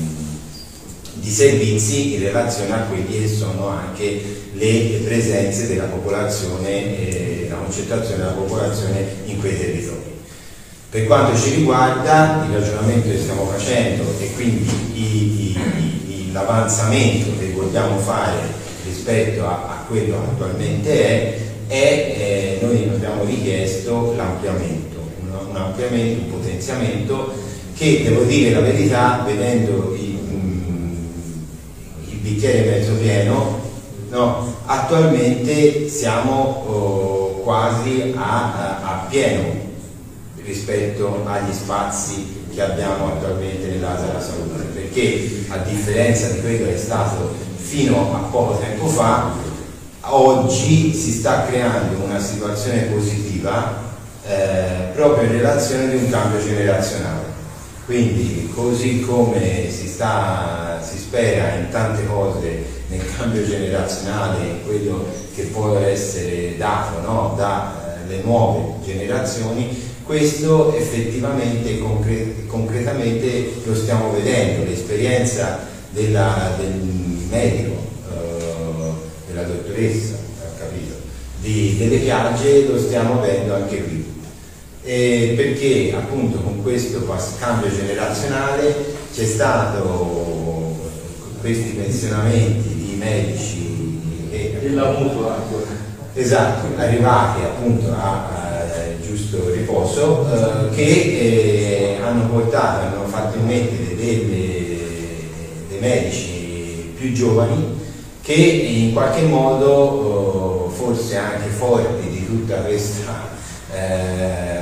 di servizi in relazione a quelli che sono anche le presenze della popolazione, eh, la concentrazione della popolazione in quei territori. Per quanto ci riguarda, il ragionamento che stiamo facendo e quindi l'avanzamento che vogliamo fare rispetto a, a quello attualmente è, è eh, noi abbiamo richiesto l'ampliamento, un, un ampliamento, un potenziamento che devo dire la verità, vedendo i, mm, il bicchiere mezzo pieno, no, attualmente siamo oh, quasi a, a- a pieno rispetto agli spazi che abbiamo attualmente nell'ASA della salute, perché a differenza di quello che è stato fino a poco tempo fa, oggi si sta creando una situazione positiva eh, proprio in relazione di un cambio generazionale. Quindi così come si, sta, si spera in tante cose nel cambio generazionale, in quello che può essere dato no, dalle nuove generazioni, questo effettivamente, concre- concretamente lo stiamo vedendo, l'esperienza del medico, eh, della dottoressa, capito, di- delle piagge lo stiamo avendo anche qui. Eh, perché appunto con questo cambio generazionale c'è stato questi pensionamenti di medici e Della mutua esatto, arrivati appunto a, a, giusto riposo eh, che eh, hanno portato, hanno fatto emettere delle medici più giovani che in qualche modo, forse anche forti di tutta questa eh,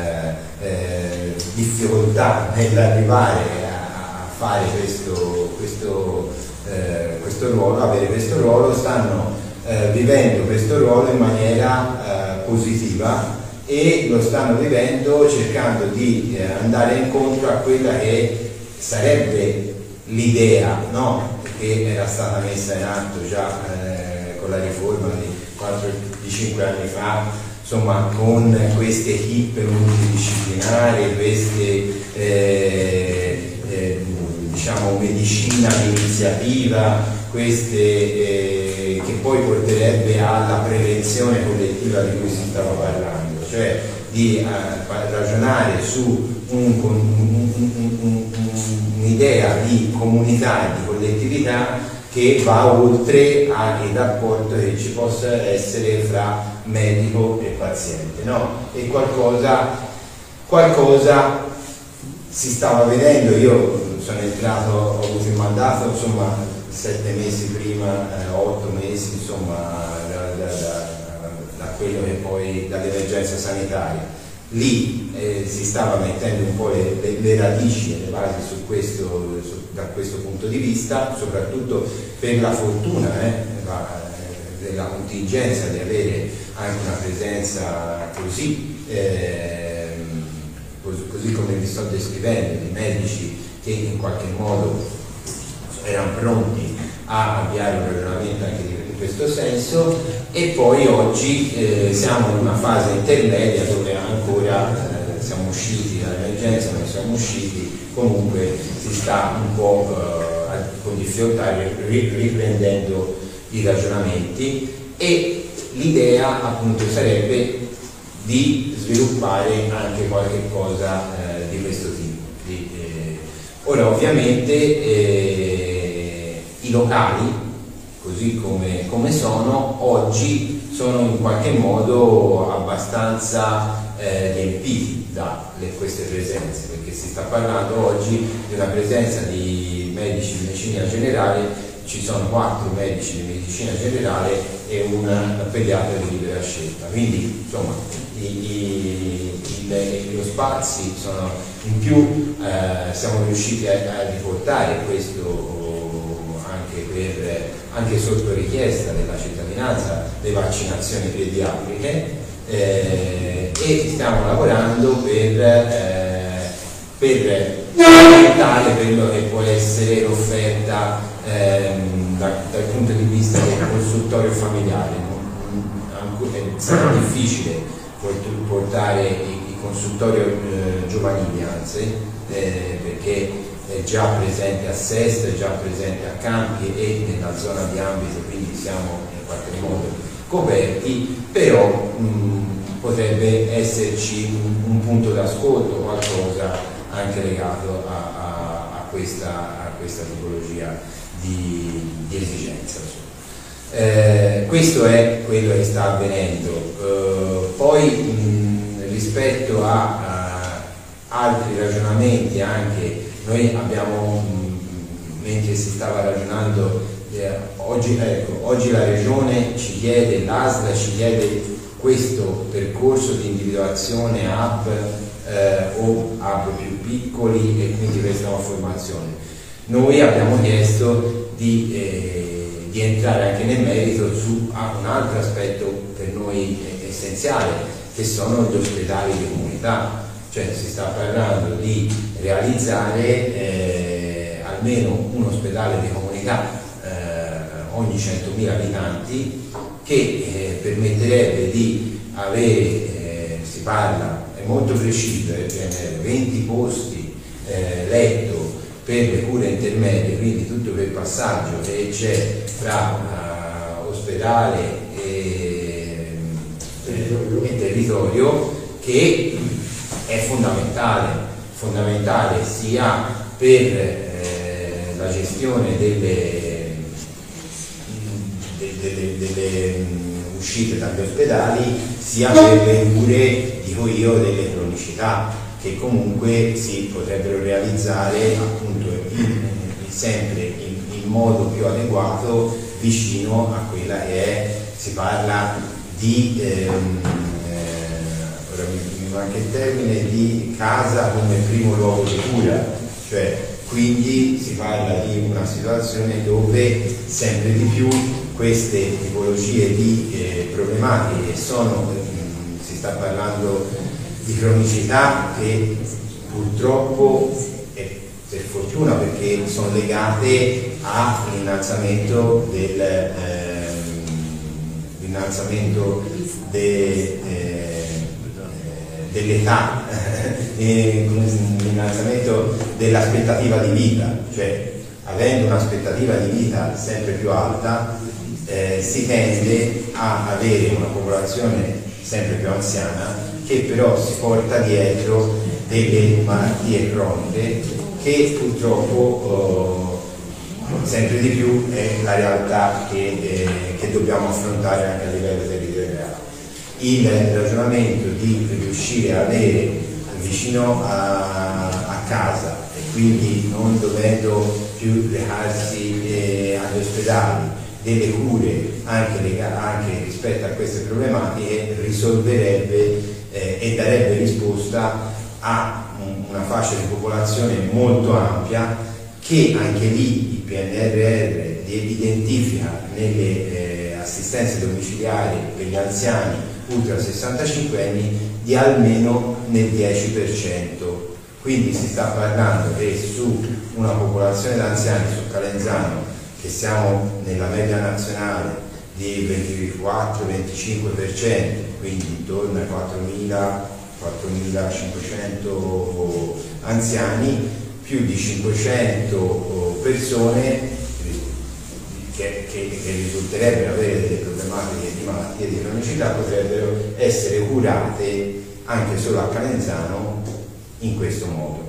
difficoltà nell'arrivare a, fare questo, questo, eh, questo, ruolo, avere questo ruolo, stanno eh, vivendo questo ruolo in maniera eh, positiva e lo stanno vivendo cercando di eh, andare incontro a quella che sarebbe l'idea no? che era stata messa in atto già eh, con la riforma di 4 di 5 anni fa, insomma con queste equip multidisciplinari, queste eh, eh, diciamo medicina d'iniziativa, queste eh, che poi porterebbe alla prevenzione collettiva di cui si stava parlando, cioè di eh, ragionare su un'idea di comunità e di collettività che va oltre al rapporto che ci possa essere fra medico e paziente, no? E qualcosa, qualcosa si stava vedendo, io sono entrato, ho avuto il mandato insomma sette mesi prima, eh, otto mesi insomma da, da, da, da quello che poi dall'emergenza sanitaria lì eh, si stava mettendo un po' le, le, le radici le basi su questo, su, da questo punto di vista, soprattutto per la fortuna eh, la, eh, della contingenza di avere anche una presenza così, eh, così, come vi sto descrivendo, di medici che in qualche modo erano pronti a avviare un ragionamento anche di questo senso. E poi oggi eh, siamo in una fase intermedia dove ancora eh, siamo usciti dall'emergenza, ma siamo usciti, comunque si sta un po' eh, con difficoltà riprendendo i ragionamenti e l'idea appunto sarebbe di sviluppare anche qualche cosa eh, di questo tipo. Di, eh, ora ovviamente eh, i locali così come, come, sono, oggi sono in qualche modo abbastanza eh, riempiti da le, queste presenze, perché si sta parlando oggi una presenza di medici di medicina generale, ci sono quattro medici di medicina generale e un pediatra di libera scelta. Quindi insomma i, i, i, lo spazi sono in più, eh, siamo riusciti a, a riportare questo anche per anche sotto richiesta della cittadinanza, le vaccinazioni pediatriche eh, e stiamo lavorando per, eh, per aumentare quello che può essere l'offerta ehm, da, dal punto di vista del consultorio familiare. Sarà difficile portare i, i consultori eh, giovanili, anzi, eh, perché è già presente a Sesto, è già presente a Campi e nella zona di ambito, quindi siamo in qualche modo coperti, però mh, potrebbe esserci un, un punto d'ascolto, qualcosa anche legato a, a, a, questa, a questa, tipologia di, di esigenza. Eh, questo è quello che sta avvenendo. Eh, poi mh, rispetto a, a altri ragionamenti anche noi abbiamo, mentre si stava ragionando, eh, oggi, ecco, oggi la Regione ci chiede, l'ASLA ci chiede questo percorso di individuazione hub eh, o hub più piccoli e quindi questa nuova formazione. Noi abbiamo chiesto di, eh, di entrare anche nel merito su ah, un altro aspetto per noi essenziale, che sono gli ospedali di comunità cioè si sta parlando di realizzare eh, almeno un ospedale di comunità ogni 100.000 abitanti che eh, permetterebbe di avere, eh, si parla, è molto preciso, eh, 20 posti eh, letto per le cure intermedie, quindi tutto quel passaggio che c'è tra ospedale e, e territorio che è fondamentale, fondamentale sia per eh, la gestione delle, delle, delle, mm, uscite dagli ospedali, sia per le cure, dico io, delle cronicità che comunque si potrebbero realizzare appunto in, sempre in, in modo più adeguato vicino a quella che è, si parla di, ehm, eh, ora mi manca il termine, di casa come primo luogo di cura, cioè quindi si parla di una situazione dove sempre di più queste tipologie di eh, problematiche sono, eh, si sta parlando di cronicità che purtroppo per fortuna perché sono legate all'innalzamento del, ehm, de, eh, dell'età, l'innalzamento dell'aspettativa di vita, cioè avendo un'aspettativa di vita sempre più alta eh, si tende a avere una popolazione sempre più anziana che però si porta dietro delle malattie croniche che purtroppo eh, sempre di più è la realtà che, eh, che, dobbiamo affrontare anche a livello territoriale. Il ragionamento di riuscire a avere vicino a, a casa e quindi non dovendo più recarsi eh, agli ospedali delle cure anche, anche, rispetto a queste problematiche risolverebbe eh, e darebbe risposta a una fascia di popolazione molto ampia che anche lì il PNRR identifica nelle eh, assistenze domiciliari per gli anziani ultra 65 anni di almeno nel 10%. Quindi si sta parlando che su una popolazione di anziani su Calenzano, che siamo nella media nazionale di 24-25%, quindi intorno ai 4.000 4.500 anziani, più di 500 persone che, che, che, risulterebbero avere delle problematiche di malattie di cronicità potrebbero essere curate anche solo a Calenzano in questo modo.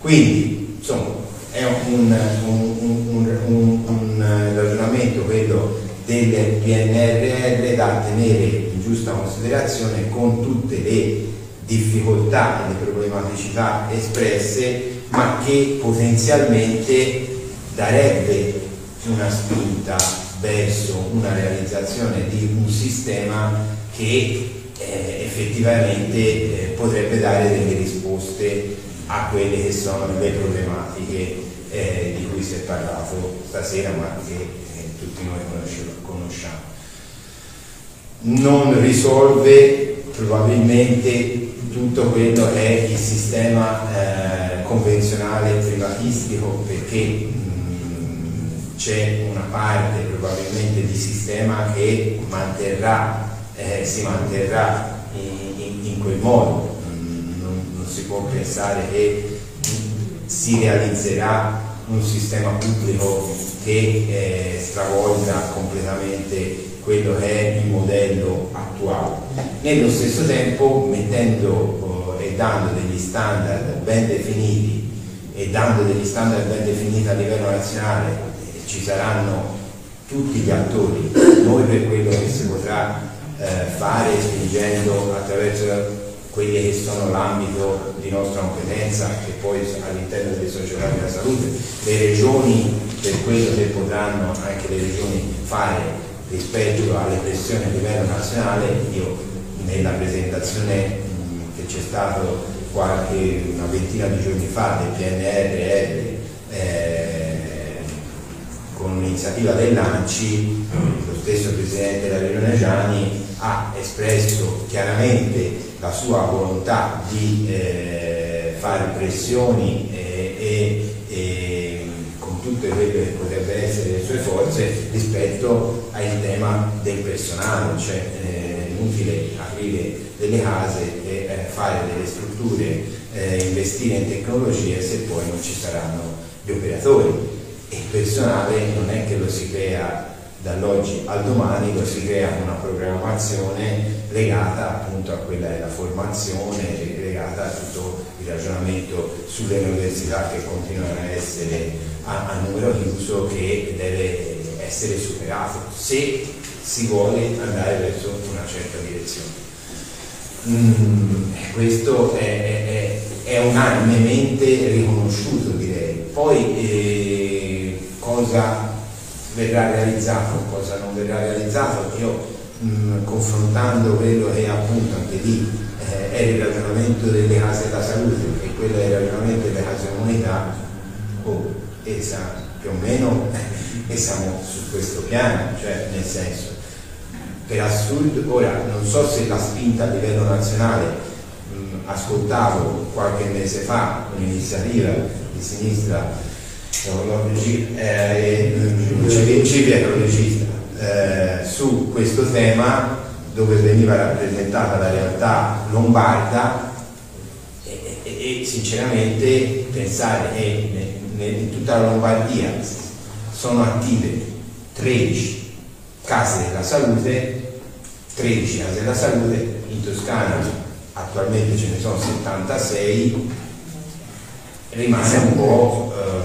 Quindi, insomma, è un, un, un, un ragionamento quello del PNRR da tenere in giusta considerazione con tutte le difficoltà e le problematicità espresse, ma che potenzialmente darebbe una spinta verso una realizzazione di un sistema che eh, effettivamente eh, potrebbe dare delle risposte a quelle che sono le problematiche eh, di cui si è parlato stasera ma che eh, tutti noi conosciamo. Non risolve probabilmente tutto quello è il sistema eh, convenzionale privatistico perché mm, c'è una parte probabilmente di sistema che manterrà, eh, si manterrà in, in, in quel modo, si può pensare che si realizzerà un sistema pubblico che eh, stravolga completamente quello che è il modello attuale. Nello stesso tempo mettendo eh, e dando degli standard ben definiti e dando degli standard ben definiti a livello nazionale eh, ci saranno tutti gli attori, noi per quello che si potrà eh, fare spingendo attraverso quelli che sono l'ambito di nostra competenza e poi all'interno delle società della salute, le regioni per quello che potranno anche le regioni fare rispetto alle pressioni a livello nazionale, io nella presentazione che c'è stato qualche una ventina di giorni fa del PNRR eh, con un'iniziativa dell'ANCI, lo stesso Presidente della Gianni ha espresso chiaramente la sua volontà di eh, fare pressioni eh, e, e con tutte quelle che potrebbero essere le sue forze rispetto al tema del personale, cioè eh, è inutile aprire delle case e eh, fare delle strutture, eh, investire in tecnologie se poi non ci saranno gli operatori. E il personale non è che lo si crea dall'oggi al domani, lo si crea una programmazione legata appunto a quella della formazione, legata a tutto il ragionamento sulle università che continuano a essere a, a numero chiuso che deve essere superato se si vuole andare verso una certa direzione. Mm, questo è, è, è, unanimemente riconosciuto direi. Poi eh, con cosa verrà realizzato, cosa non verrà realizzato. Io mh, confrontando quello che appunto anche lì eh, era il ragionamento delle case della salute e quello era il ragionamento delle case comunità, oh, esa, più o meno e siamo su questo piano, cioè nel senso per assurdo, ora non so se la spinta a livello nazionale, mh, ascoltavo qualche mese fa un'iniziativa di sinistra eh, civico-ecologista eh, su questo tema dove veniva rappresentata la realtà lombarda e, e, e sinceramente pensare che in tutta la Lombardia sono attive 13 case della salute, 13 case della salute, in Toscana attualmente ce ne sono 76, rimane un po' eh,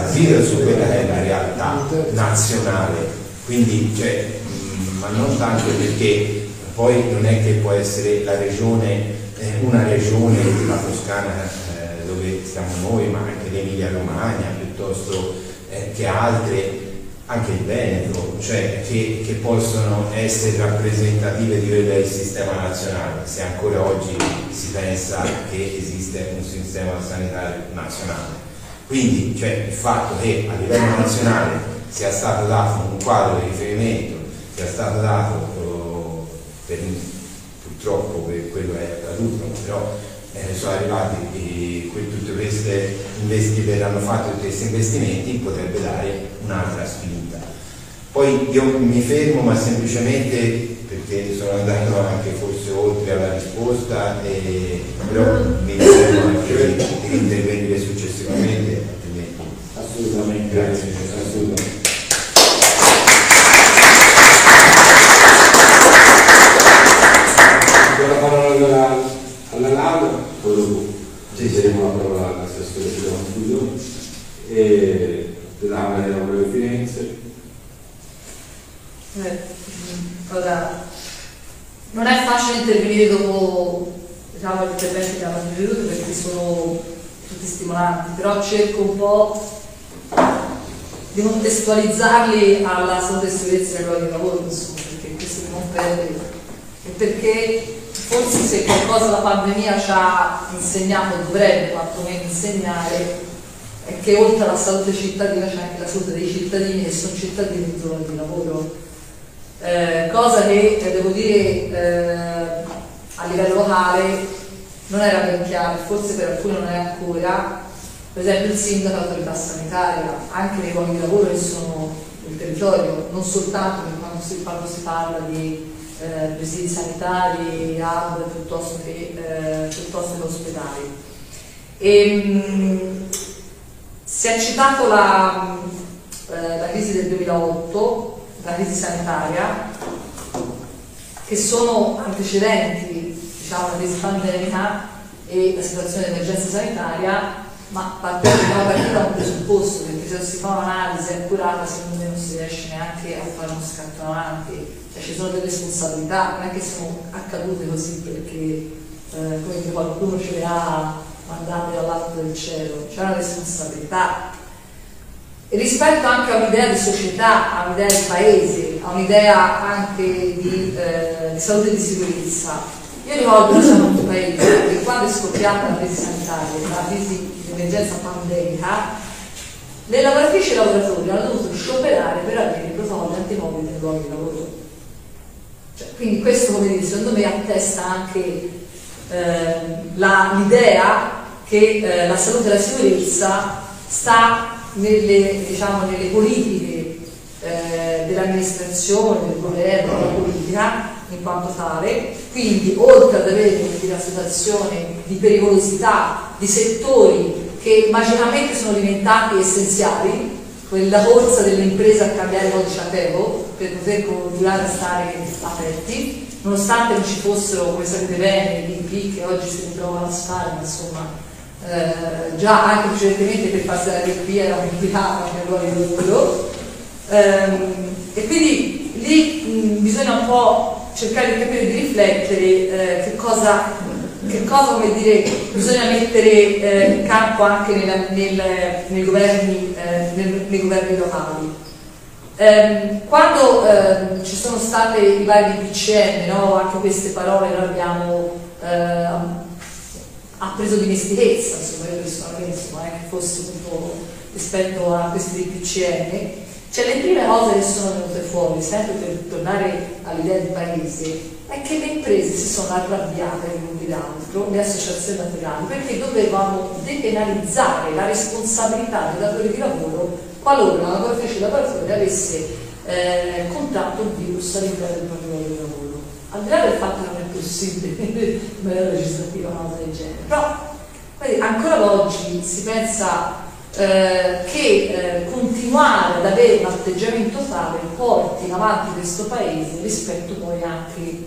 basito su quella che è la realtà nazionale, quindi cioè, mh, ma non tanto perché poi non è che può essere la regione, eh, una regione, la Toscana eh, dove stiamo noi, ma anche l'Emilia Romagna piuttosto eh, che altre anche il Veneto, cioè che, che, possono essere rappresentative di quello del sistema nazionale, se ancora oggi si pensa che esiste un sistema sanitario nazionale. Quindi cioè, il fatto che a livello nazionale sia stato dato un quadro di riferimento, sia stato dato oh, per, purtroppo per quello è accaduto, però eh, sono arrivati eh, tutti questi verranno fatti tutti questi investimenti potrebbe dare un'altra spinta. Poi io mi fermo ma semplicemente perché sono andato anche forse oltre alla risposta, e, però mi fermo anche di intervenire successivamente. Assolutamente, grazie. Assolutamente. la parola alla Laura, poi dopo ci saremo la parola all'assessore della conclusione e Laura della Breve Firenze. Eh, ora, non è facile intervenire dopo diciamo, gli interventi che hanno preceduto perché sono tutti stimolanti, però cerco un po' di contestualizzarli alla e sicurezza del luogo di lavoro, insomma, perché questo non perde e perché forse se qualcosa la pandemia ci ha insegnato, dovrebbe quantomeno insegnare, è che oltre alla salute cittadina c'è anche la salute dei cittadini che sono cittadini in zona di lavoro. Eh, cosa che eh, devo dire eh, a livello locale non era ben chiaro, forse per alcuni non è ancora, per esempio il sindaco l'autorità sanitaria, anche nei luoghi di lavoro che sono nel territorio, non soltanto quando si, quando si parla di eh, presidi sanitari, hub piuttosto che, eh, piuttosto che ospedali. E, mh, si è citato la, eh, la crisi del 2008, la crisi sanitaria, che sono antecedenti diciamo, alla crisi pandemica e la situazione di emergenza sanitaria, ma partiamo partire da un presupposto, perché se non si fa un'analisi accurata secondo me non si riesce neanche a fare uno scatto avanti. Cioè, ci sono delle responsabilità, non è che sono accadute così perché eh, come dire, qualcuno ce le ha mandate dall'alto del cielo, c'è una responsabilità. E rispetto anche a un'idea di società, a un'idea di paese, a un'idea anche di, eh, di salute e di sicurezza, io ricordo che siamo un paese che quando è scoppiata la crisi sanitaria, la crisi emergenza pandemica, le lavoratrici e i lavoratori hanno dovuto scioperare per avere i protocolli antimobili nei luoghi di lavoro. Cioè, quindi questo, come dire, secondo me attesta anche eh, l'idea che eh, la salute e la sicurezza sta nelle, diciamo, nelle politiche eh, dell'amministrazione, del governo, della politica in quanto tale, quindi oltre ad avere una situazione di pericolosità di settori che magicamente sono diventati essenziali, quella corsa delle imprese a cambiare codice Ateo per poter continuare a stare aperti, nonostante non ci fossero, come sapete bene, gli IP che oggi si ritrovano a fare, ma insomma eh, già anche precedentemente per farsi la RP era un'inquinata nel ruolo di. Ehm, e quindi lì mh, bisogna un po' cercare di capire, di riflettere eh, che cosa che cosa come dire, bisogna mettere eh, in campo anche nella, nel, nei, governi, eh, nel, nei, governi, locali. Eh, quando ehm, ci sono state i vari DPCM, no? anche queste parole noi abbiamo ehm, ha preso dimestichezza, insomma, io personalmente insomma, che fosse appunto rispetto a questi DPCM, cioè le prime cose che sono venute fuori, sempre per tornare all'idea di paese, è che le imprese si sono arrabbiate l'uno di l'altro, le associazioni naturali, perché dovevamo depenalizzare la responsabilità del datore di lavoro qualora una lavoratrice lavoratore avesse eh, contratto un virus all'interno del proprio di lavoro. Al di là del fatto che non è possibile in maniera legislativa una cosa del genere, però ancora oggi si pensa eh, che eh, continuare ad avere un atteggiamento tale porti avanti questo paese rispetto poi anche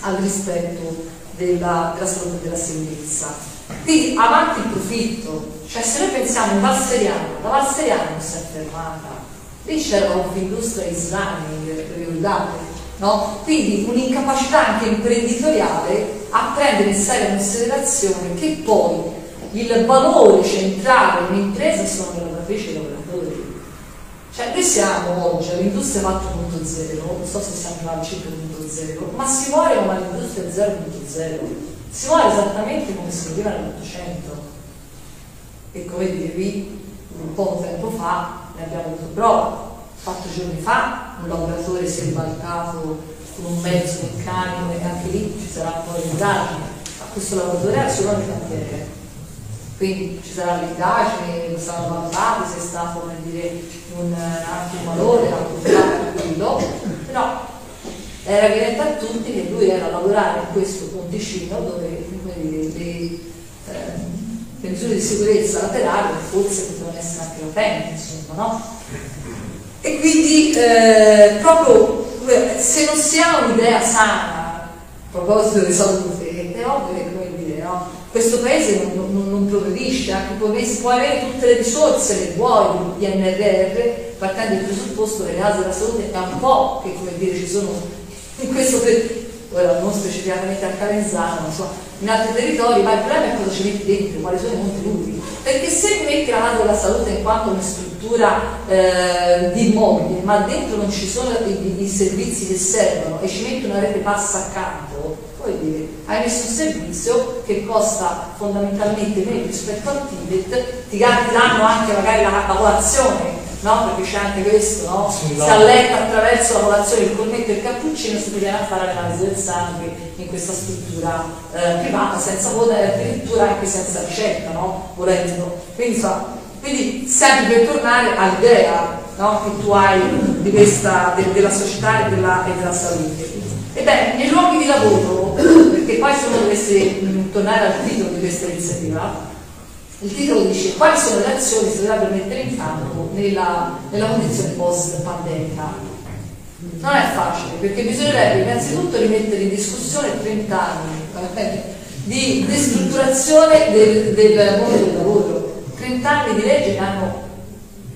al rispetto della, della salute della sicurezza. Quindi avanti il profitto, cioè se noi pensiamo in Valseriano, la Valseriano si è fermata, lì c'era un'industria islamica? No? Quindi un'incapacità anche imprenditoriale a prendere in seria considerazione che poi il valore centrale di un'impresa sono le lavoratrici e i lavoratori. Cioè noi siamo oggi all'industria 4.0, non so se siamo al 5.0, ma si muore come all'industria 0.0, si muore esattamente come si veniva nell'Ottocento. E come dicevi, un po' di tempo fa ne abbiamo avuto prova. Quattro giorni fa un lavoratore si è imbarcato con un mezzo meccanico e anche lì ci sarà un po' di indagine. Ma questo lavoratore era solo nel cantiere quindi ci sarà l'indagine, saranno valutati se è stato come dire, un, anche un valore, un tranquillo, però era evidente a tutti che lui era a lavorare in questo ponticino dove dire, le eh, misure di sicurezza laterali forse potevano essere anche latenti, insomma, no? E quindi eh, proprio se non si ha un'idea sana a proposito di salute, è ovvio che come dire, no? questo paese non, non, non progredisce, anche può, può avere tutte le risorse che vuoi del PNRR, partendo dal presupposto che le case della salute è un po' che come dire ci sono in questo ora non specificatamente a Calenzano, ma insomma, in altri territori, ma il problema è cosa ci metti dentro, quali sono i contenuti. Perché se metti la casa della salute in quanto una struttura eh, di immobili, ma dentro non ci sono i, i servizi che servono e ci metti una rete passa accanto, poi dire, hai messo un servizio che costa fondamentalmente meno rispetto al Tibet, ti danno anche magari la, la colazione, no? perché c'è anche questo, no? si alletta attraverso la colazione il colmetto e il cappuccino si viene a fare l'analisi del sangue in questa struttura eh, privata senza poter, addirittura anche senza ricetta, no? volendo. Quindi, so, quindi sempre per tornare all'idea no? che tu hai di questa, de, della società e della, e della salute. Ebbene, nei luoghi di lavoro, perché poi se uno dovesse tornare al titolo di questa iniziativa, il titolo dice quali sono le azioni che si dovrebbero mettere in campo nella, nella condizione post-pandemica. Non è facile, perché bisognerebbe innanzitutto rimettere in discussione 30 anni di destrutturazione del, del mondo del lavoro. 30 anni di legge che hanno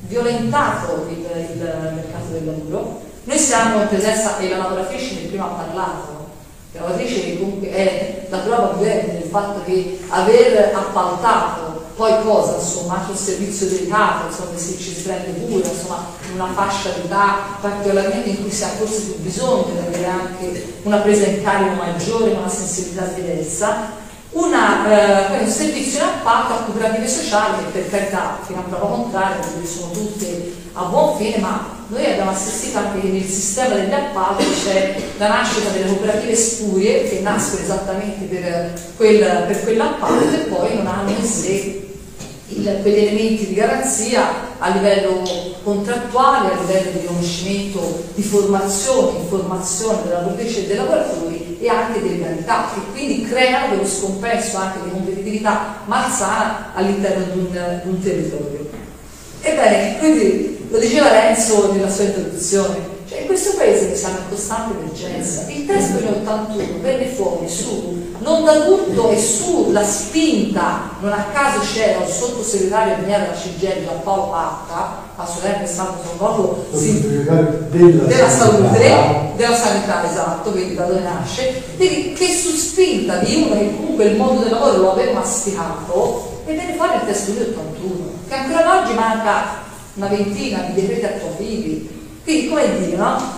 violentato il, il mercato del lavoro noi siamo in presenza, e la lavoratrice che prima ha parlato, la lavoratrice che comunque è la prova vivente del fatto che aver appaltato poi cosa, insomma, anche un servizio delicato, insomma, se ci si prende cura, insomma, in una fascia di età particolarmente in cui si ha forse più bisogno di avere anche una presa in carico maggiore, una sensibilità diversa, una, eh, un servizio in appalto a cooperative sociali che per carità, fino a prova contraria, sono tutte a buon fine, ma noi abbiamo assistito anche che nel sistema degli appalti c'è la nascita delle cooperative spurie che nascono esattamente per, quel, per quell'appalto e poi non hanno in sé il, quegli elementi di garanzia a livello contrattuale, a livello di riconoscimento di formazione, informazione della lavoratrice e dei lavoratori e anche di legalità che quindi creano quello scompenso anche di competitività malsana all'interno di, di un territorio. Ebbene, quindi lo diceva Renzo nella sua introduzione, Cioè, in questo paese siamo in costante emergenza. Il testo in 81 venne fuori su non da tutto e sulla spinta, non a caso c'era un sottosegretario di della CGL, Paolo Pacca, assolutamente stato proprio Sottosegretario della, della salute, della sanità, esatto, quindi da dove nasce, quindi che su spinta di uno che comunque il mondo del lavoro lo aveva masticato e viene fuori il testo di 81, che ancora oggi manca una ventina di decreti attuativi. Quindi come dire, no?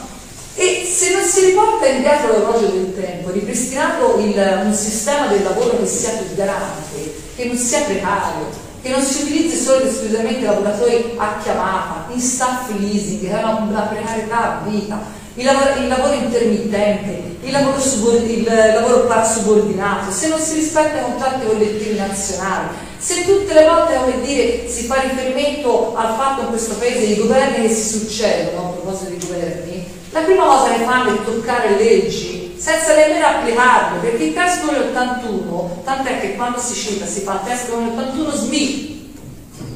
E se non si riporta indietro l'orologio del tempo, ripristinando il- un sistema del lavoro che sia più garante, che non sia precario, che non si utilizzi solo ed esclusivamente lavoratori a chiamata, in staff leasing, che è una, una precarietà a vita, il lavoro, il lavoro intermittente, il lavoro, subor- il lavoro parasubordinato, se non si rispetta i contratti collettivi nazionali, se tutte le volte come dire, si fa riferimento al fatto in questo paese di governi che si succedono, a proposito di governi, la prima cosa che fanno è toccare leggi senza nemmeno applicarle, perché il testo dell'81, tant'è che quando si cita si fa il testo dell'81 SMI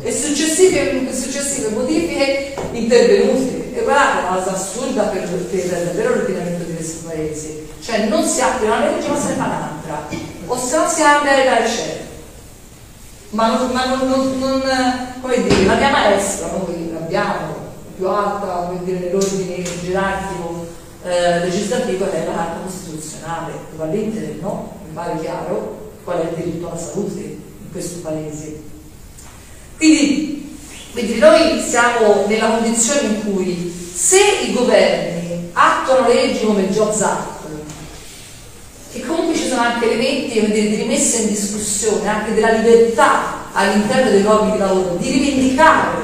e successive, successive modifiche intervenute. E guardate, una cosa assurda per, per davvero l'ordinamento di questo paese. Cioè non si applica una legge ma se ne fa un'altra, o se no si cambia le c'è. Ma, non, ma non, non- non, come dire, la mia maestra, noi l'abbiamo più alta, nell'ordine gerarchico eh, legislativo è la Carta Costituzionale, equivalente no? Mi pare chiaro qual è il diritto alla salute in questo paese. Quindi, quindi noi siamo nella condizione in cui se i governi attuano leggi come Jobs Act, che comunque sono anche elementi di rimessa in discussione anche della libertà all'interno dei luoghi di lavoro, di rivendicare,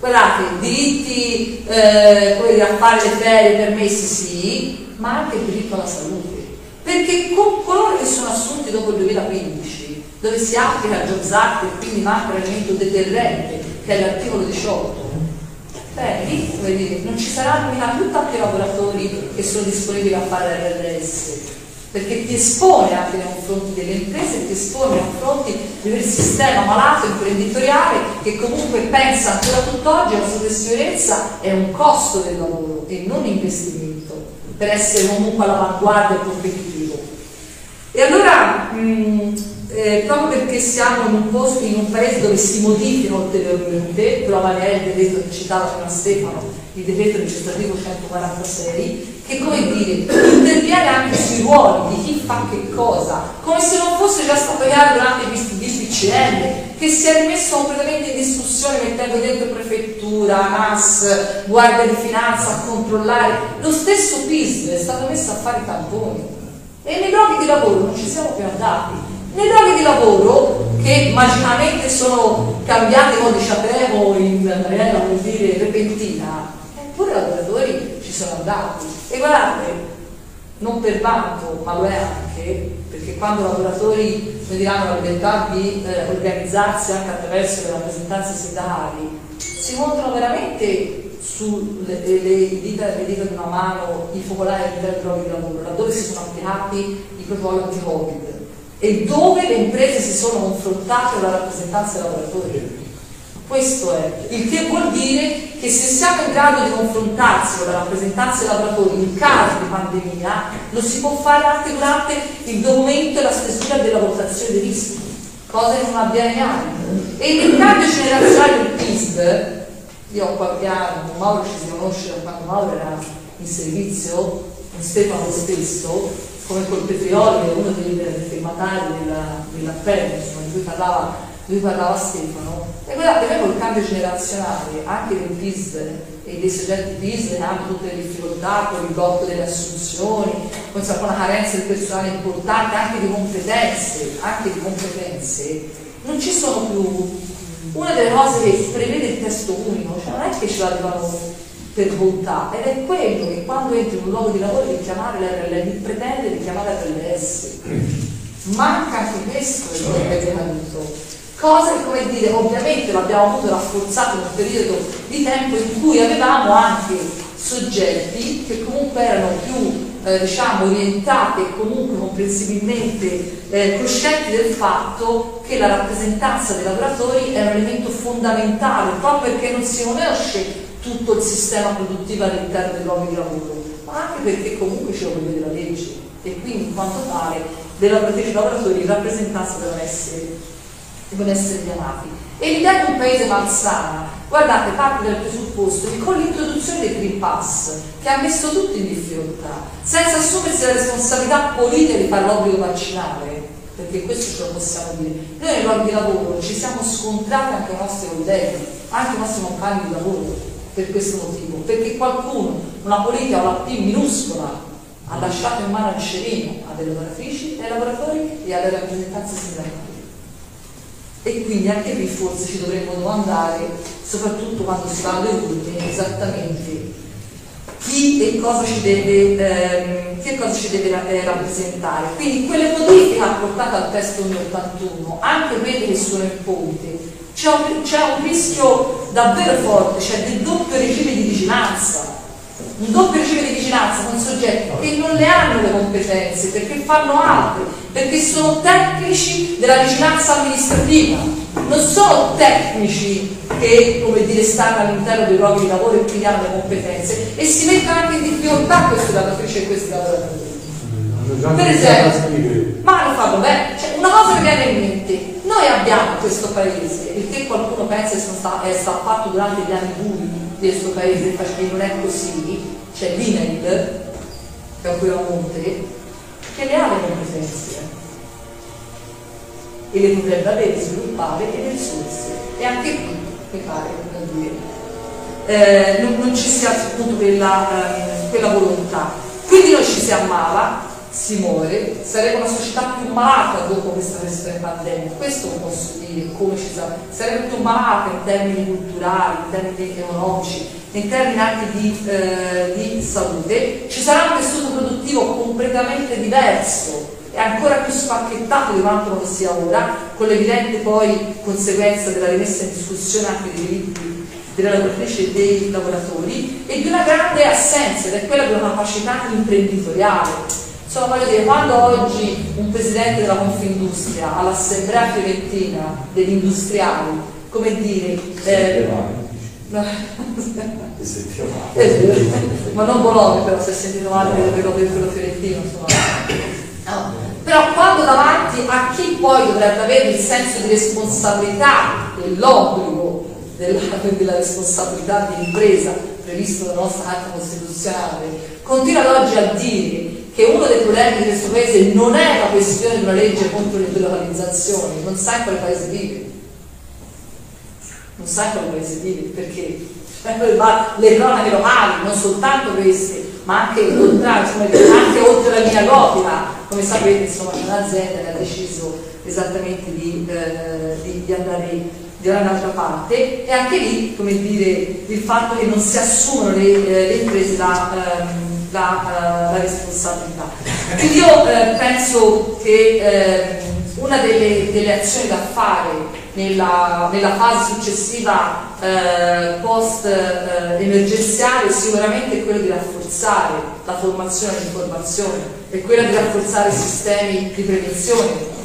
guardate, diritti eh, dire, a fare le ferie, permessi sì, ma anche il diritto alla salute. Perché con coloro che sono assunti dopo il 2015, dove si applica il Jobs Act e quindi manca l'elemento deterrente, che è l'articolo 18, Beh, lì dire, non ci saranno più tanti lavoratori che sono disponibili a fare l'RS, perché ti espone anche nei confronti delle imprese, ti espone nei confronti di quel sistema malato imprenditoriale che comunque pensa ancora tutt'oggi la sua sicurezza è un costo del lavoro e non investimento per essere comunque all'avanguardia competitivo. E allora, mh, eh, proprio perché siamo in un posto, in un paese dove si modifica ulteriormente, prova ne è il decreto che citava prima Stefano, il decreto legislativo 146, che come dire, interviene anche sui ruoli di chi fa che cosa, come se non fosse già stato chiaro durante il DPCM, che si è rimesso completamente in discussione mettendo dentro prefettura, NAS, guardia di finanza a controllare. Lo stesso PIS è stato messo a fare tamponi. E nei luoghi di lavoro non ci siamo più andati. Nei luoghi di lavoro, che magicamente sono cambiati codice Atevo in maniera, per dire, repentina, eppure i lavoratori ci sono andati. E guardate, non per vanto, ma lo è anche, perché quando i lavoratori come diranno la libertà di eh, organizzarsi anche attraverso le rappresentanze sindacali, si montano veramente sulle le, le dita, dita di una mano i focolari all'interno dei luoghi di lavoro, laddove si sono applicati i protocolli anti-Covid e dove le imprese si sono confrontate con la rappresentanza dei lavoratori. Questo è, il che vuol dire che se siamo in grado di confrontarsi con la rappresentanza dei lavoratori in caso di pandemia, lo si può fare anche durante il documento e la stesura della valutazione dei rischi, cosa che non avviene mai. E nel cambio generazionale del PISD, io ho qualche anno, Mauro ci si conosce da quando Mauro era in servizio, con Stefano stesso, come col Petrioli, che è uno dei, firmatari della- dell'appello, insomma, di cui parlava, cui parlava Stefano. E guardate, noi col cambio generazionale, anche del PIS e dei soggetti che hanno tutte le difficoltà, con il blocco delle assunzioni, con una carenza di personale importante, anche di competenze, anche di competenze, non ci sono più una delle cose che prevede il testo unico, cioè non è che ce l'avevano per bontà, ed è quello che quando entri in un luogo di lavoro di chiamare l'RL, di pretendere di chiamare l'RS. Manca anche questo nostro paese caduto. Cosa che, come dire, ovviamente l'abbiamo avuto rafforzato in un periodo di tempo in cui avevamo anche soggetti che comunque erano più eh, diciamo, orientati e comunque comprensibilmente eh, coscienti del fatto che la rappresentanza dei lavoratori è un elemento fondamentale, proprio perché non si conosce tutto il sistema produttivo all'interno dei luoghi di lavoro, ma anche perché comunque ce lo prevede la legge e quindi in quanto tale dei lavoratori rappresentanza devono essere, devono essere chiamati. E l'idea di un paese malsana, guardate, parte dal presupposto che con l'introduzione del Green Pass, che ha messo tutti in difficoltà, senza assumersi la responsabilità politica di fare l'obbligo vaccinale, perché questo ce lo possiamo dire, noi nei luoghi di lavoro ci siamo scontrati anche ai nostri colleghi, anche ai nostri compagni di lavoro, per questo motivo, perché qualcuno, una politica o la P minuscola, ha lasciato in mano il cerino a delle lavoratrici, ai lavoratori e alle rappresentanze sindacali e quindi anche qui forse ci dovremmo domandare, soprattutto quando si va alle urne, esattamente chi e cosa ci deve, ehm, che cosa ci deve eh, rappresentare. Quindi quelle modifiche apportate al testo 81, anche quelle che sono imponte, c'è un, c'è un rischio davvero forte, cioè del doppio regime di vigilanza un doppio regime di vigilanza con soggetti che non le hanno le competenze perché fanno altro, perché sono tecnici della vigilanza amministrativa, non sono tecnici che come dire, stanno all'interno dei luoghi di lavoro e quindi hanno le competenze e si mettono anche in difficoltà queste lavoratrici e questi lavoratori. Per esempio, ma lo fanno bene, cioè, una cosa che viene in mente, noi abbiamo questo paese, il che qualcuno pensa che è stato fatto durante gli anni bui di questo paese, che non è così, c'è l'INEL, che è un monte, che le ha le competenze e le potrebbe avere, sviluppare e le risorse. E anche qui, mi pare, dire, eh, non, non, ci sia appunto quella, eh, quella volontà. Quindi noi ci si ammala, si muore, saremo una società più malata dopo questa questione pandemica, questo posso dire, come ci sarà, saremo più malata in termini culturali, in termini economici, in termini anche di, eh, di salute, ci sarà un tessuto produttivo completamente diverso e ancora più spacchettato di quanto non sia ora, con l'evidente poi conseguenza della rimessa in discussione anche dei diritti delle lavoratrici e dei lavoratori e di una grande assenza ed è quella di una capacità imprenditoriale. Insomma, voglio dire, quando oggi un presidente della Confindustria all'assemblea fiorentina degli industriali, come dire, eh, ma non Bologna però si è sentito male per quello fiorentino no. però quando davanti a chi poi dovrebbe avere il senso di responsabilità e l'obbligo della, della responsabilità di impresa previsto dalla nostra carta costituzionale continua ad oggi a dire che uno dei problemi di questo paese non è la questione di una legge contro le delocalizzazioni non sa in quale paese vive. Non sa come paese vive perché? Le cronache locali, non soltanto queste, ma anche, anche oltre la mia gotina, come sapete insomma c'è un'azienda che ha deciso esattamente di, eh, di, di andare di un'altra parte. E anche lì come dire il fatto che non si assumono le, eh, le imprese la, ehm, la, uh, la, responsabilità quindi io eh, penso che eh, una delle, delle azioni da fare nella, nella fase successiva eh, post eh, emergenziale sicuramente è quello di rafforzare la formazione e l'informazione, è quella di rafforzare i sistemi di prevenzione,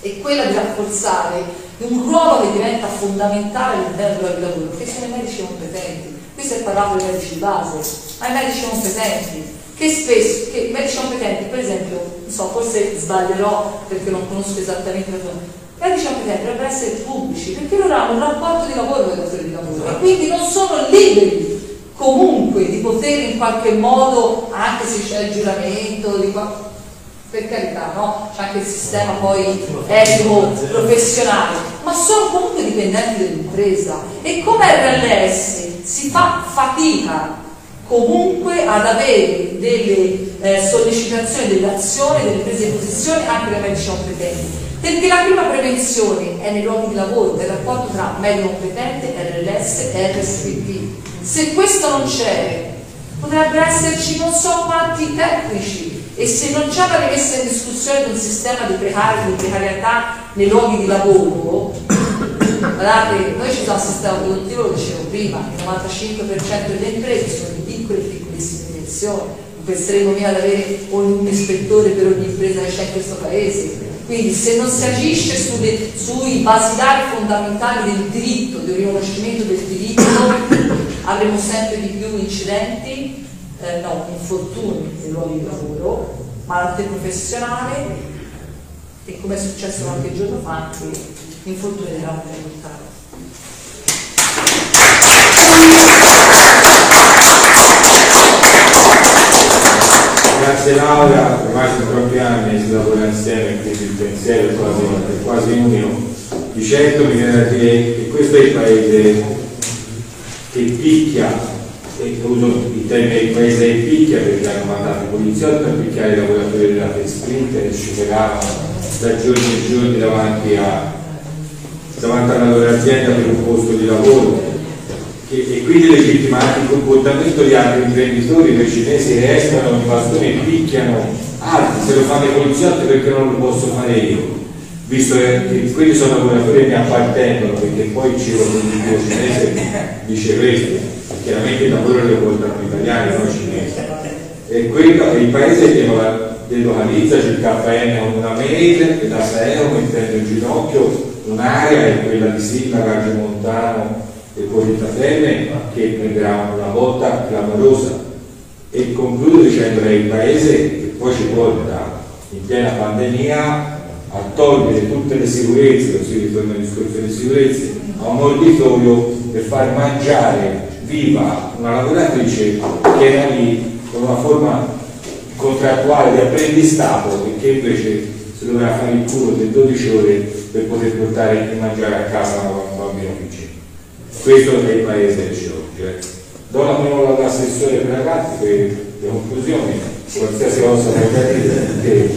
è quella di rafforzare un ruolo che diventa fondamentale all'interno del lavoro, che sono i medici competenti. Qui si è parlato dei medici di base, ma i medici competenti, che spesso, che medici competenti, per esempio, non so, forse sbaglierò perché non conosco esattamente e diciamo che dovrebbero essere pubblici perché loro hanno un rapporto di lavoro con i datori di lavoro e quindi non sono liberi comunque di poter in qualche modo, anche se c'è il giuramento, di qua, per carità, no? C'è anche il sistema poi etico professionale, ma sono comunque dipendenti dell'impresa e come RLS si fa fatica comunque ad avere delle eh, sollecitazioni, delle azioni, delle prese di posizione anche dai medici competenti perché la prima prevenzione è nei luoghi di lavoro del rapporto tra medico competente, RLS e RSVP. Se questo non c'è, potrebbero esserci non so quanti tecnici e se non c'è la rimessa in discussione di un sistema di, precari, di precarietà nei luoghi di lavoro, guardate, noi ci siamo un sistema produttivo, lo dicevo prima, il 95% delle imprese sono di piccole piccolissime dimensioni, penseremo mica ad avere un ispettore per ogni impresa che c'è in questo paese, quindi se non si agisce sulle, sui basilari fondamentali del diritto, del riconoscimento del diritto, avremo sempre di più incidenti, eh, no, infortuni nei luoghi di lavoro, malattie professionali e come è successo qualche giorno fa infortuni della alimentare. Grazie Laura, ormai sono troppi anni si lavora insieme, quindi il pensiero è quasi, è quasi unico. Di certo mi viene da dire che questo è il paese che picchia, e uso il termine il paese che picchia perché hanno mandato i poliziotti a picchiare i lavoratori della Sprint e sciuperavano da giorni e giorni davanti, a, davanti alla loro azienda per un posto di lavoro e, e quindi legittimare il comportamento di altri imprenditori per cinesi che escono in bastone e picchiano altri, se lo fanno i poliziotti perché non lo posso fare io. Visto che quelli sono lavoratori che mi appartengono perché poi il ciclo produttivo cinese dice questo chiaramente il lavoro lo portano italiani non cinesi. E quello è il paese che delocalizza c'è il KN con una mail e da SEO mettendo in ginocchio un'area è quella di Sindaca, Montano e Politafemme che prenderà una volta clamorosa e concludo dicendo che il paese che poi ci porta in piena pandemia a togliere tutte le sicurezze, così ritorno al discorso delle sicurezze, a un orditorio per far mangiare viva una lavoratrice che era lì con una forma contrattuale di apprendistato e che invece si doveva fare il culo di 12 ore per poter portare il mangiare a casa un bambino piccino. Questo è il paese che oggi. Eh. Do la parola all'assessore per ragazzi per le conclusioni, qualsiasi cosa da dire.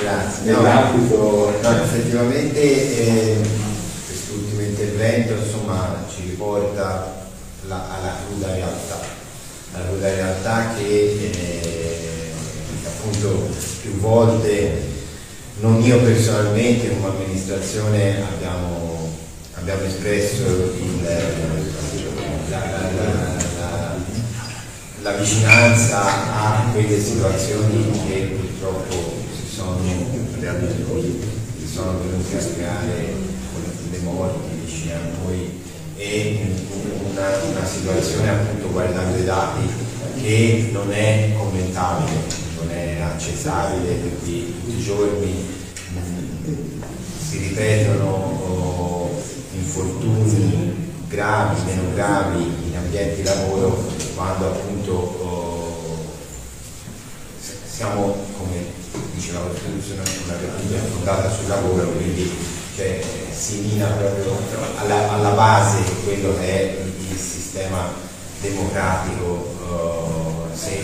Grazie. No, no, effettivamente eh, quest'ultimo intervento insomma, ci riporta la, alla cruda realtà, la cruda realtà che eh, appunto più volte non io personalmente come amministrazione abbiamo, abbiamo espresso il, la, la, la, vicinanza a quelle situazioni che purtroppo sono che sono venuti a creare le morti vicino a noi e una, una situazione appunto guardando i dati che non è commentabile, non è accettabile perché tutti i giorni mh, si ripetono infortuni gravi, meno gravi in ambienti di lavoro quando appunto oh, siamo come diceva la Costituzione una repubblica fondata sul lavoro, quindi cioè, si mina proprio alla, alla, base quello che è il sistema democratico, uh, se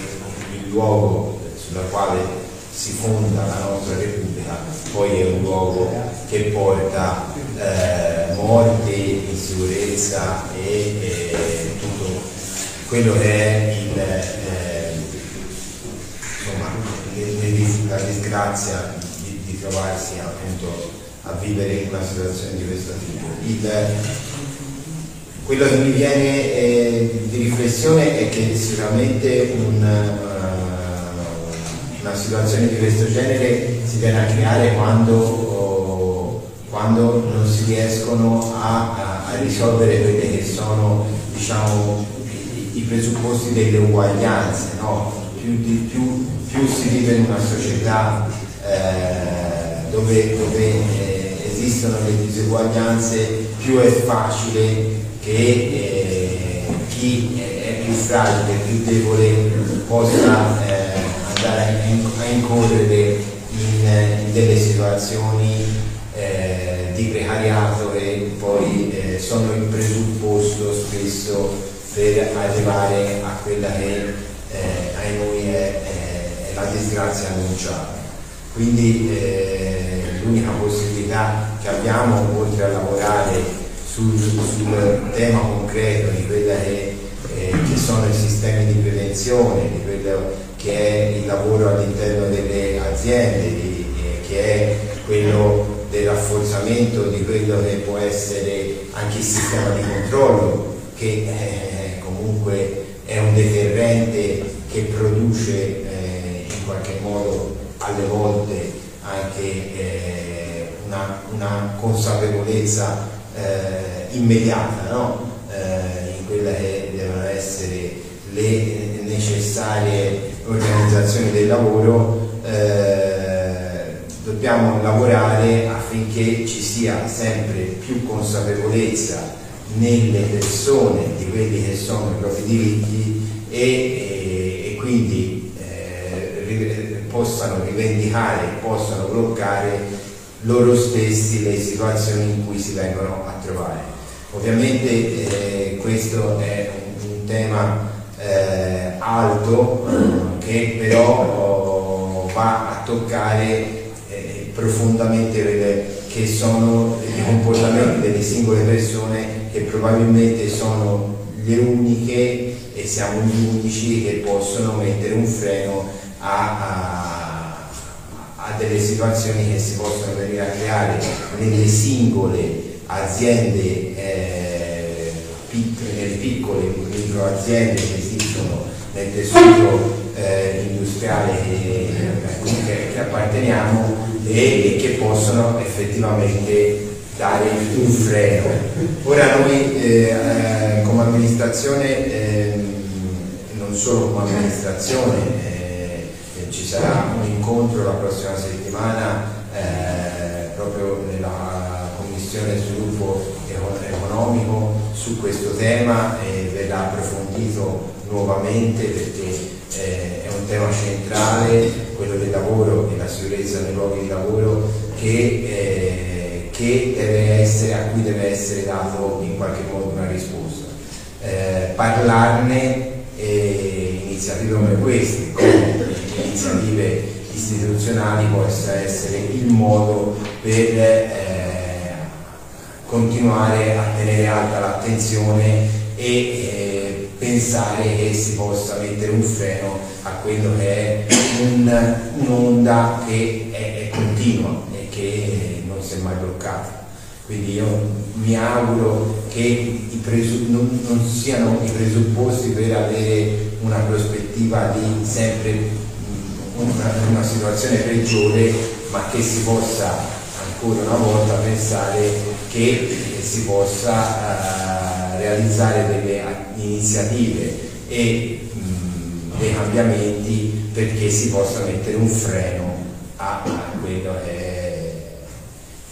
il luogo sul quale si fonda la nostra Repubblica poi è un luogo che porta eh, morte, insicurezza e eh, tutto quello che è il, eh, insomma, la disgrazia di, di, trovarsi appunto a vivere in una situazione di questo tipo. Il, quello che mi viene eh, di riflessione è che sicuramente un, uh, una situazione di questo genere si viene a creare quando, oh, quando non si riescono a, a, risolvere quelle che sono diciamo, i, presupposti delle uguaglianze. No? Più, di, più più si vive in una società eh, dove, dove eh, esistono le diseguaglianze, più è facile che eh, chi è più fragile, più debole possa eh, andare a incorrere in, in delle situazioni di precariato e poi eh, sono il presupposto spesso per arrivare a quella che ai noi è la disgrazia annunciata. Quindi eh, l'unica possibilità che abbiamo, oltre a lavorare sul, sul tema concreto di quelli che, eh, che, sono i sistemi di prevenzione, di quello che è il lavoro all'interno delle aziende, di, eh, che è quello del rafforzamento di quello che può essere anche il sistema di controllo, che eh, comunque è un deterrente che produce qualche modo alle volte anche eh, una, una, consapevolezza eh, immediata no? eh, in quella che è essere le necessarie organizzazioni del lavoro, eh, dobbiamo lavorare affinché ci sia sempre più consapevolezza nelle persone di quelli che sono i propri diritti e, e, e quindi eh, possano rivendicare, possano bloccare loro stessi le situazioni in cui si vengono a trovare. Ovviamente eh, questo è un, un tema eh, alto eh, che però oh, va a toccare eh, profondamente che sono i comportamenti delle singole persone che probabilmente sono le uniche e siamo gli unici che possono mettere un freno a, a, a delle situazioni che si possono venire a creare nelle singole aziende eh, nelle piccole micro aziende che esistono nel tessuto eh, industriale che, che, che apparteniamo e, e che possono effettivamente dare un freno. Ora noi eh, eh, come amministrazione, eh, non solo come amministrazione, eh, ci sarà un incontro la prossima settimana eh, proprio nella Commissione Sviluppo Economico su questo tema e verrà approfondito nuovamente perché eh, è un tema centrale, quello del lavoro e la sicurezza nei luoghi di lavoro che, eh, che essere, a cui deve essere dato in qualche modo una risposta. Eh, parlarne iniziative come queste, come iniziative istituzionali possa essere il modo per eh, continuare a tenere alta l'attenzione e eh, pensare che si possa mettere un freno a quello che è un'onda che è, è continua e che non si è mai bloccata. Quindi io mi auguro che non, non, siano i presupposti per avere una prospettiva di sempre una, una situazione peggiore, ma che si possa ancora una volta pensare che si possa uh, realizzare delle iniziative e mh, dei cambiamenti perché si possa mettere un freno a, a quello che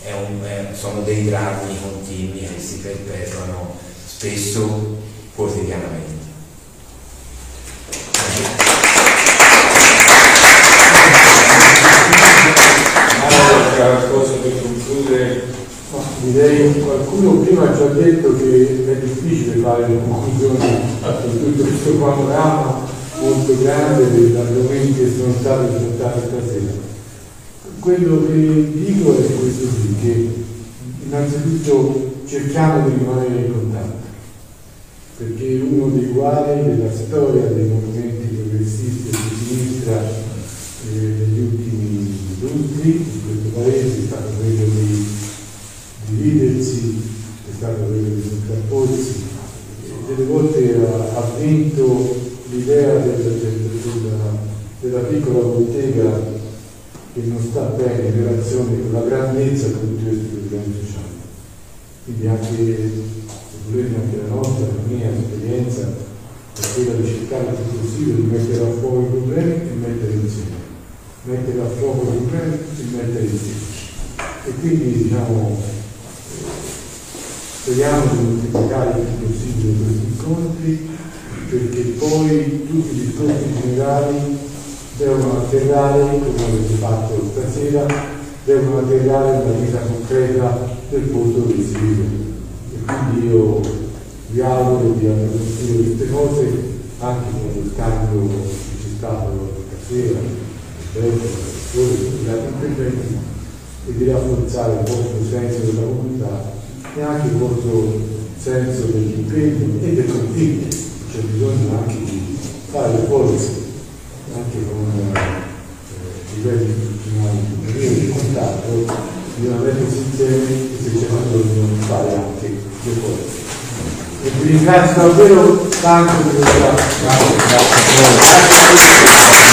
è, è un, è, sono dei drammi continui che si perpetuano spesso quotidianamente. qualcosa per concludere? Direi qualcuno prima ci ha detto che è difficile fare le conclusioni su tutto questo panorama molto grande degli argomenti che sono stati trattati stasera. Quello che dico è questo qui, che innanzitutto cerchiamo di rimanere in contatto, perché uno dei guai della storia dei movimenti progressisti di sinistra eh, degli ultimi lustri in questo paese è stato dividersi, è stato quello di contrapporsi, delle volte ha, ha vinto l'idea del, del, della, piccola bottega che non sta bene in relazione con la grandezza di tutti questi problemi sociali. Quindi anche, se volete, anche la nostra, la mia esperienza è quella di cercare il possibile di mettere a fuoco i problemi e mettere insieme. Mettere a fuoco i problemi e mettere insieme. E quindi diciamo speriamo di moltiplicare il più possibile questi incontri perché poi tutti i discorsi generali devono atterrare, come avete fatto stasera, devono atterrare nella vita concreta del posto dove si vive. E quindi io vi auguro di aver conosciuto queste cose anche con il cambio che c'è stato stasera, gli altri interventi, e di rafforzare il vostro senso della comunità e anche il vostro senso dell'impegno e del conflitto. C'è bisogno anche di fare le forze anche con eh, livelli istituzionali superiori di contatto, bisogna mettersi insieme e se c'è bisogno fare anche le forze. E vi ringrazio davvero tanto per questa. Grazie. Grazie.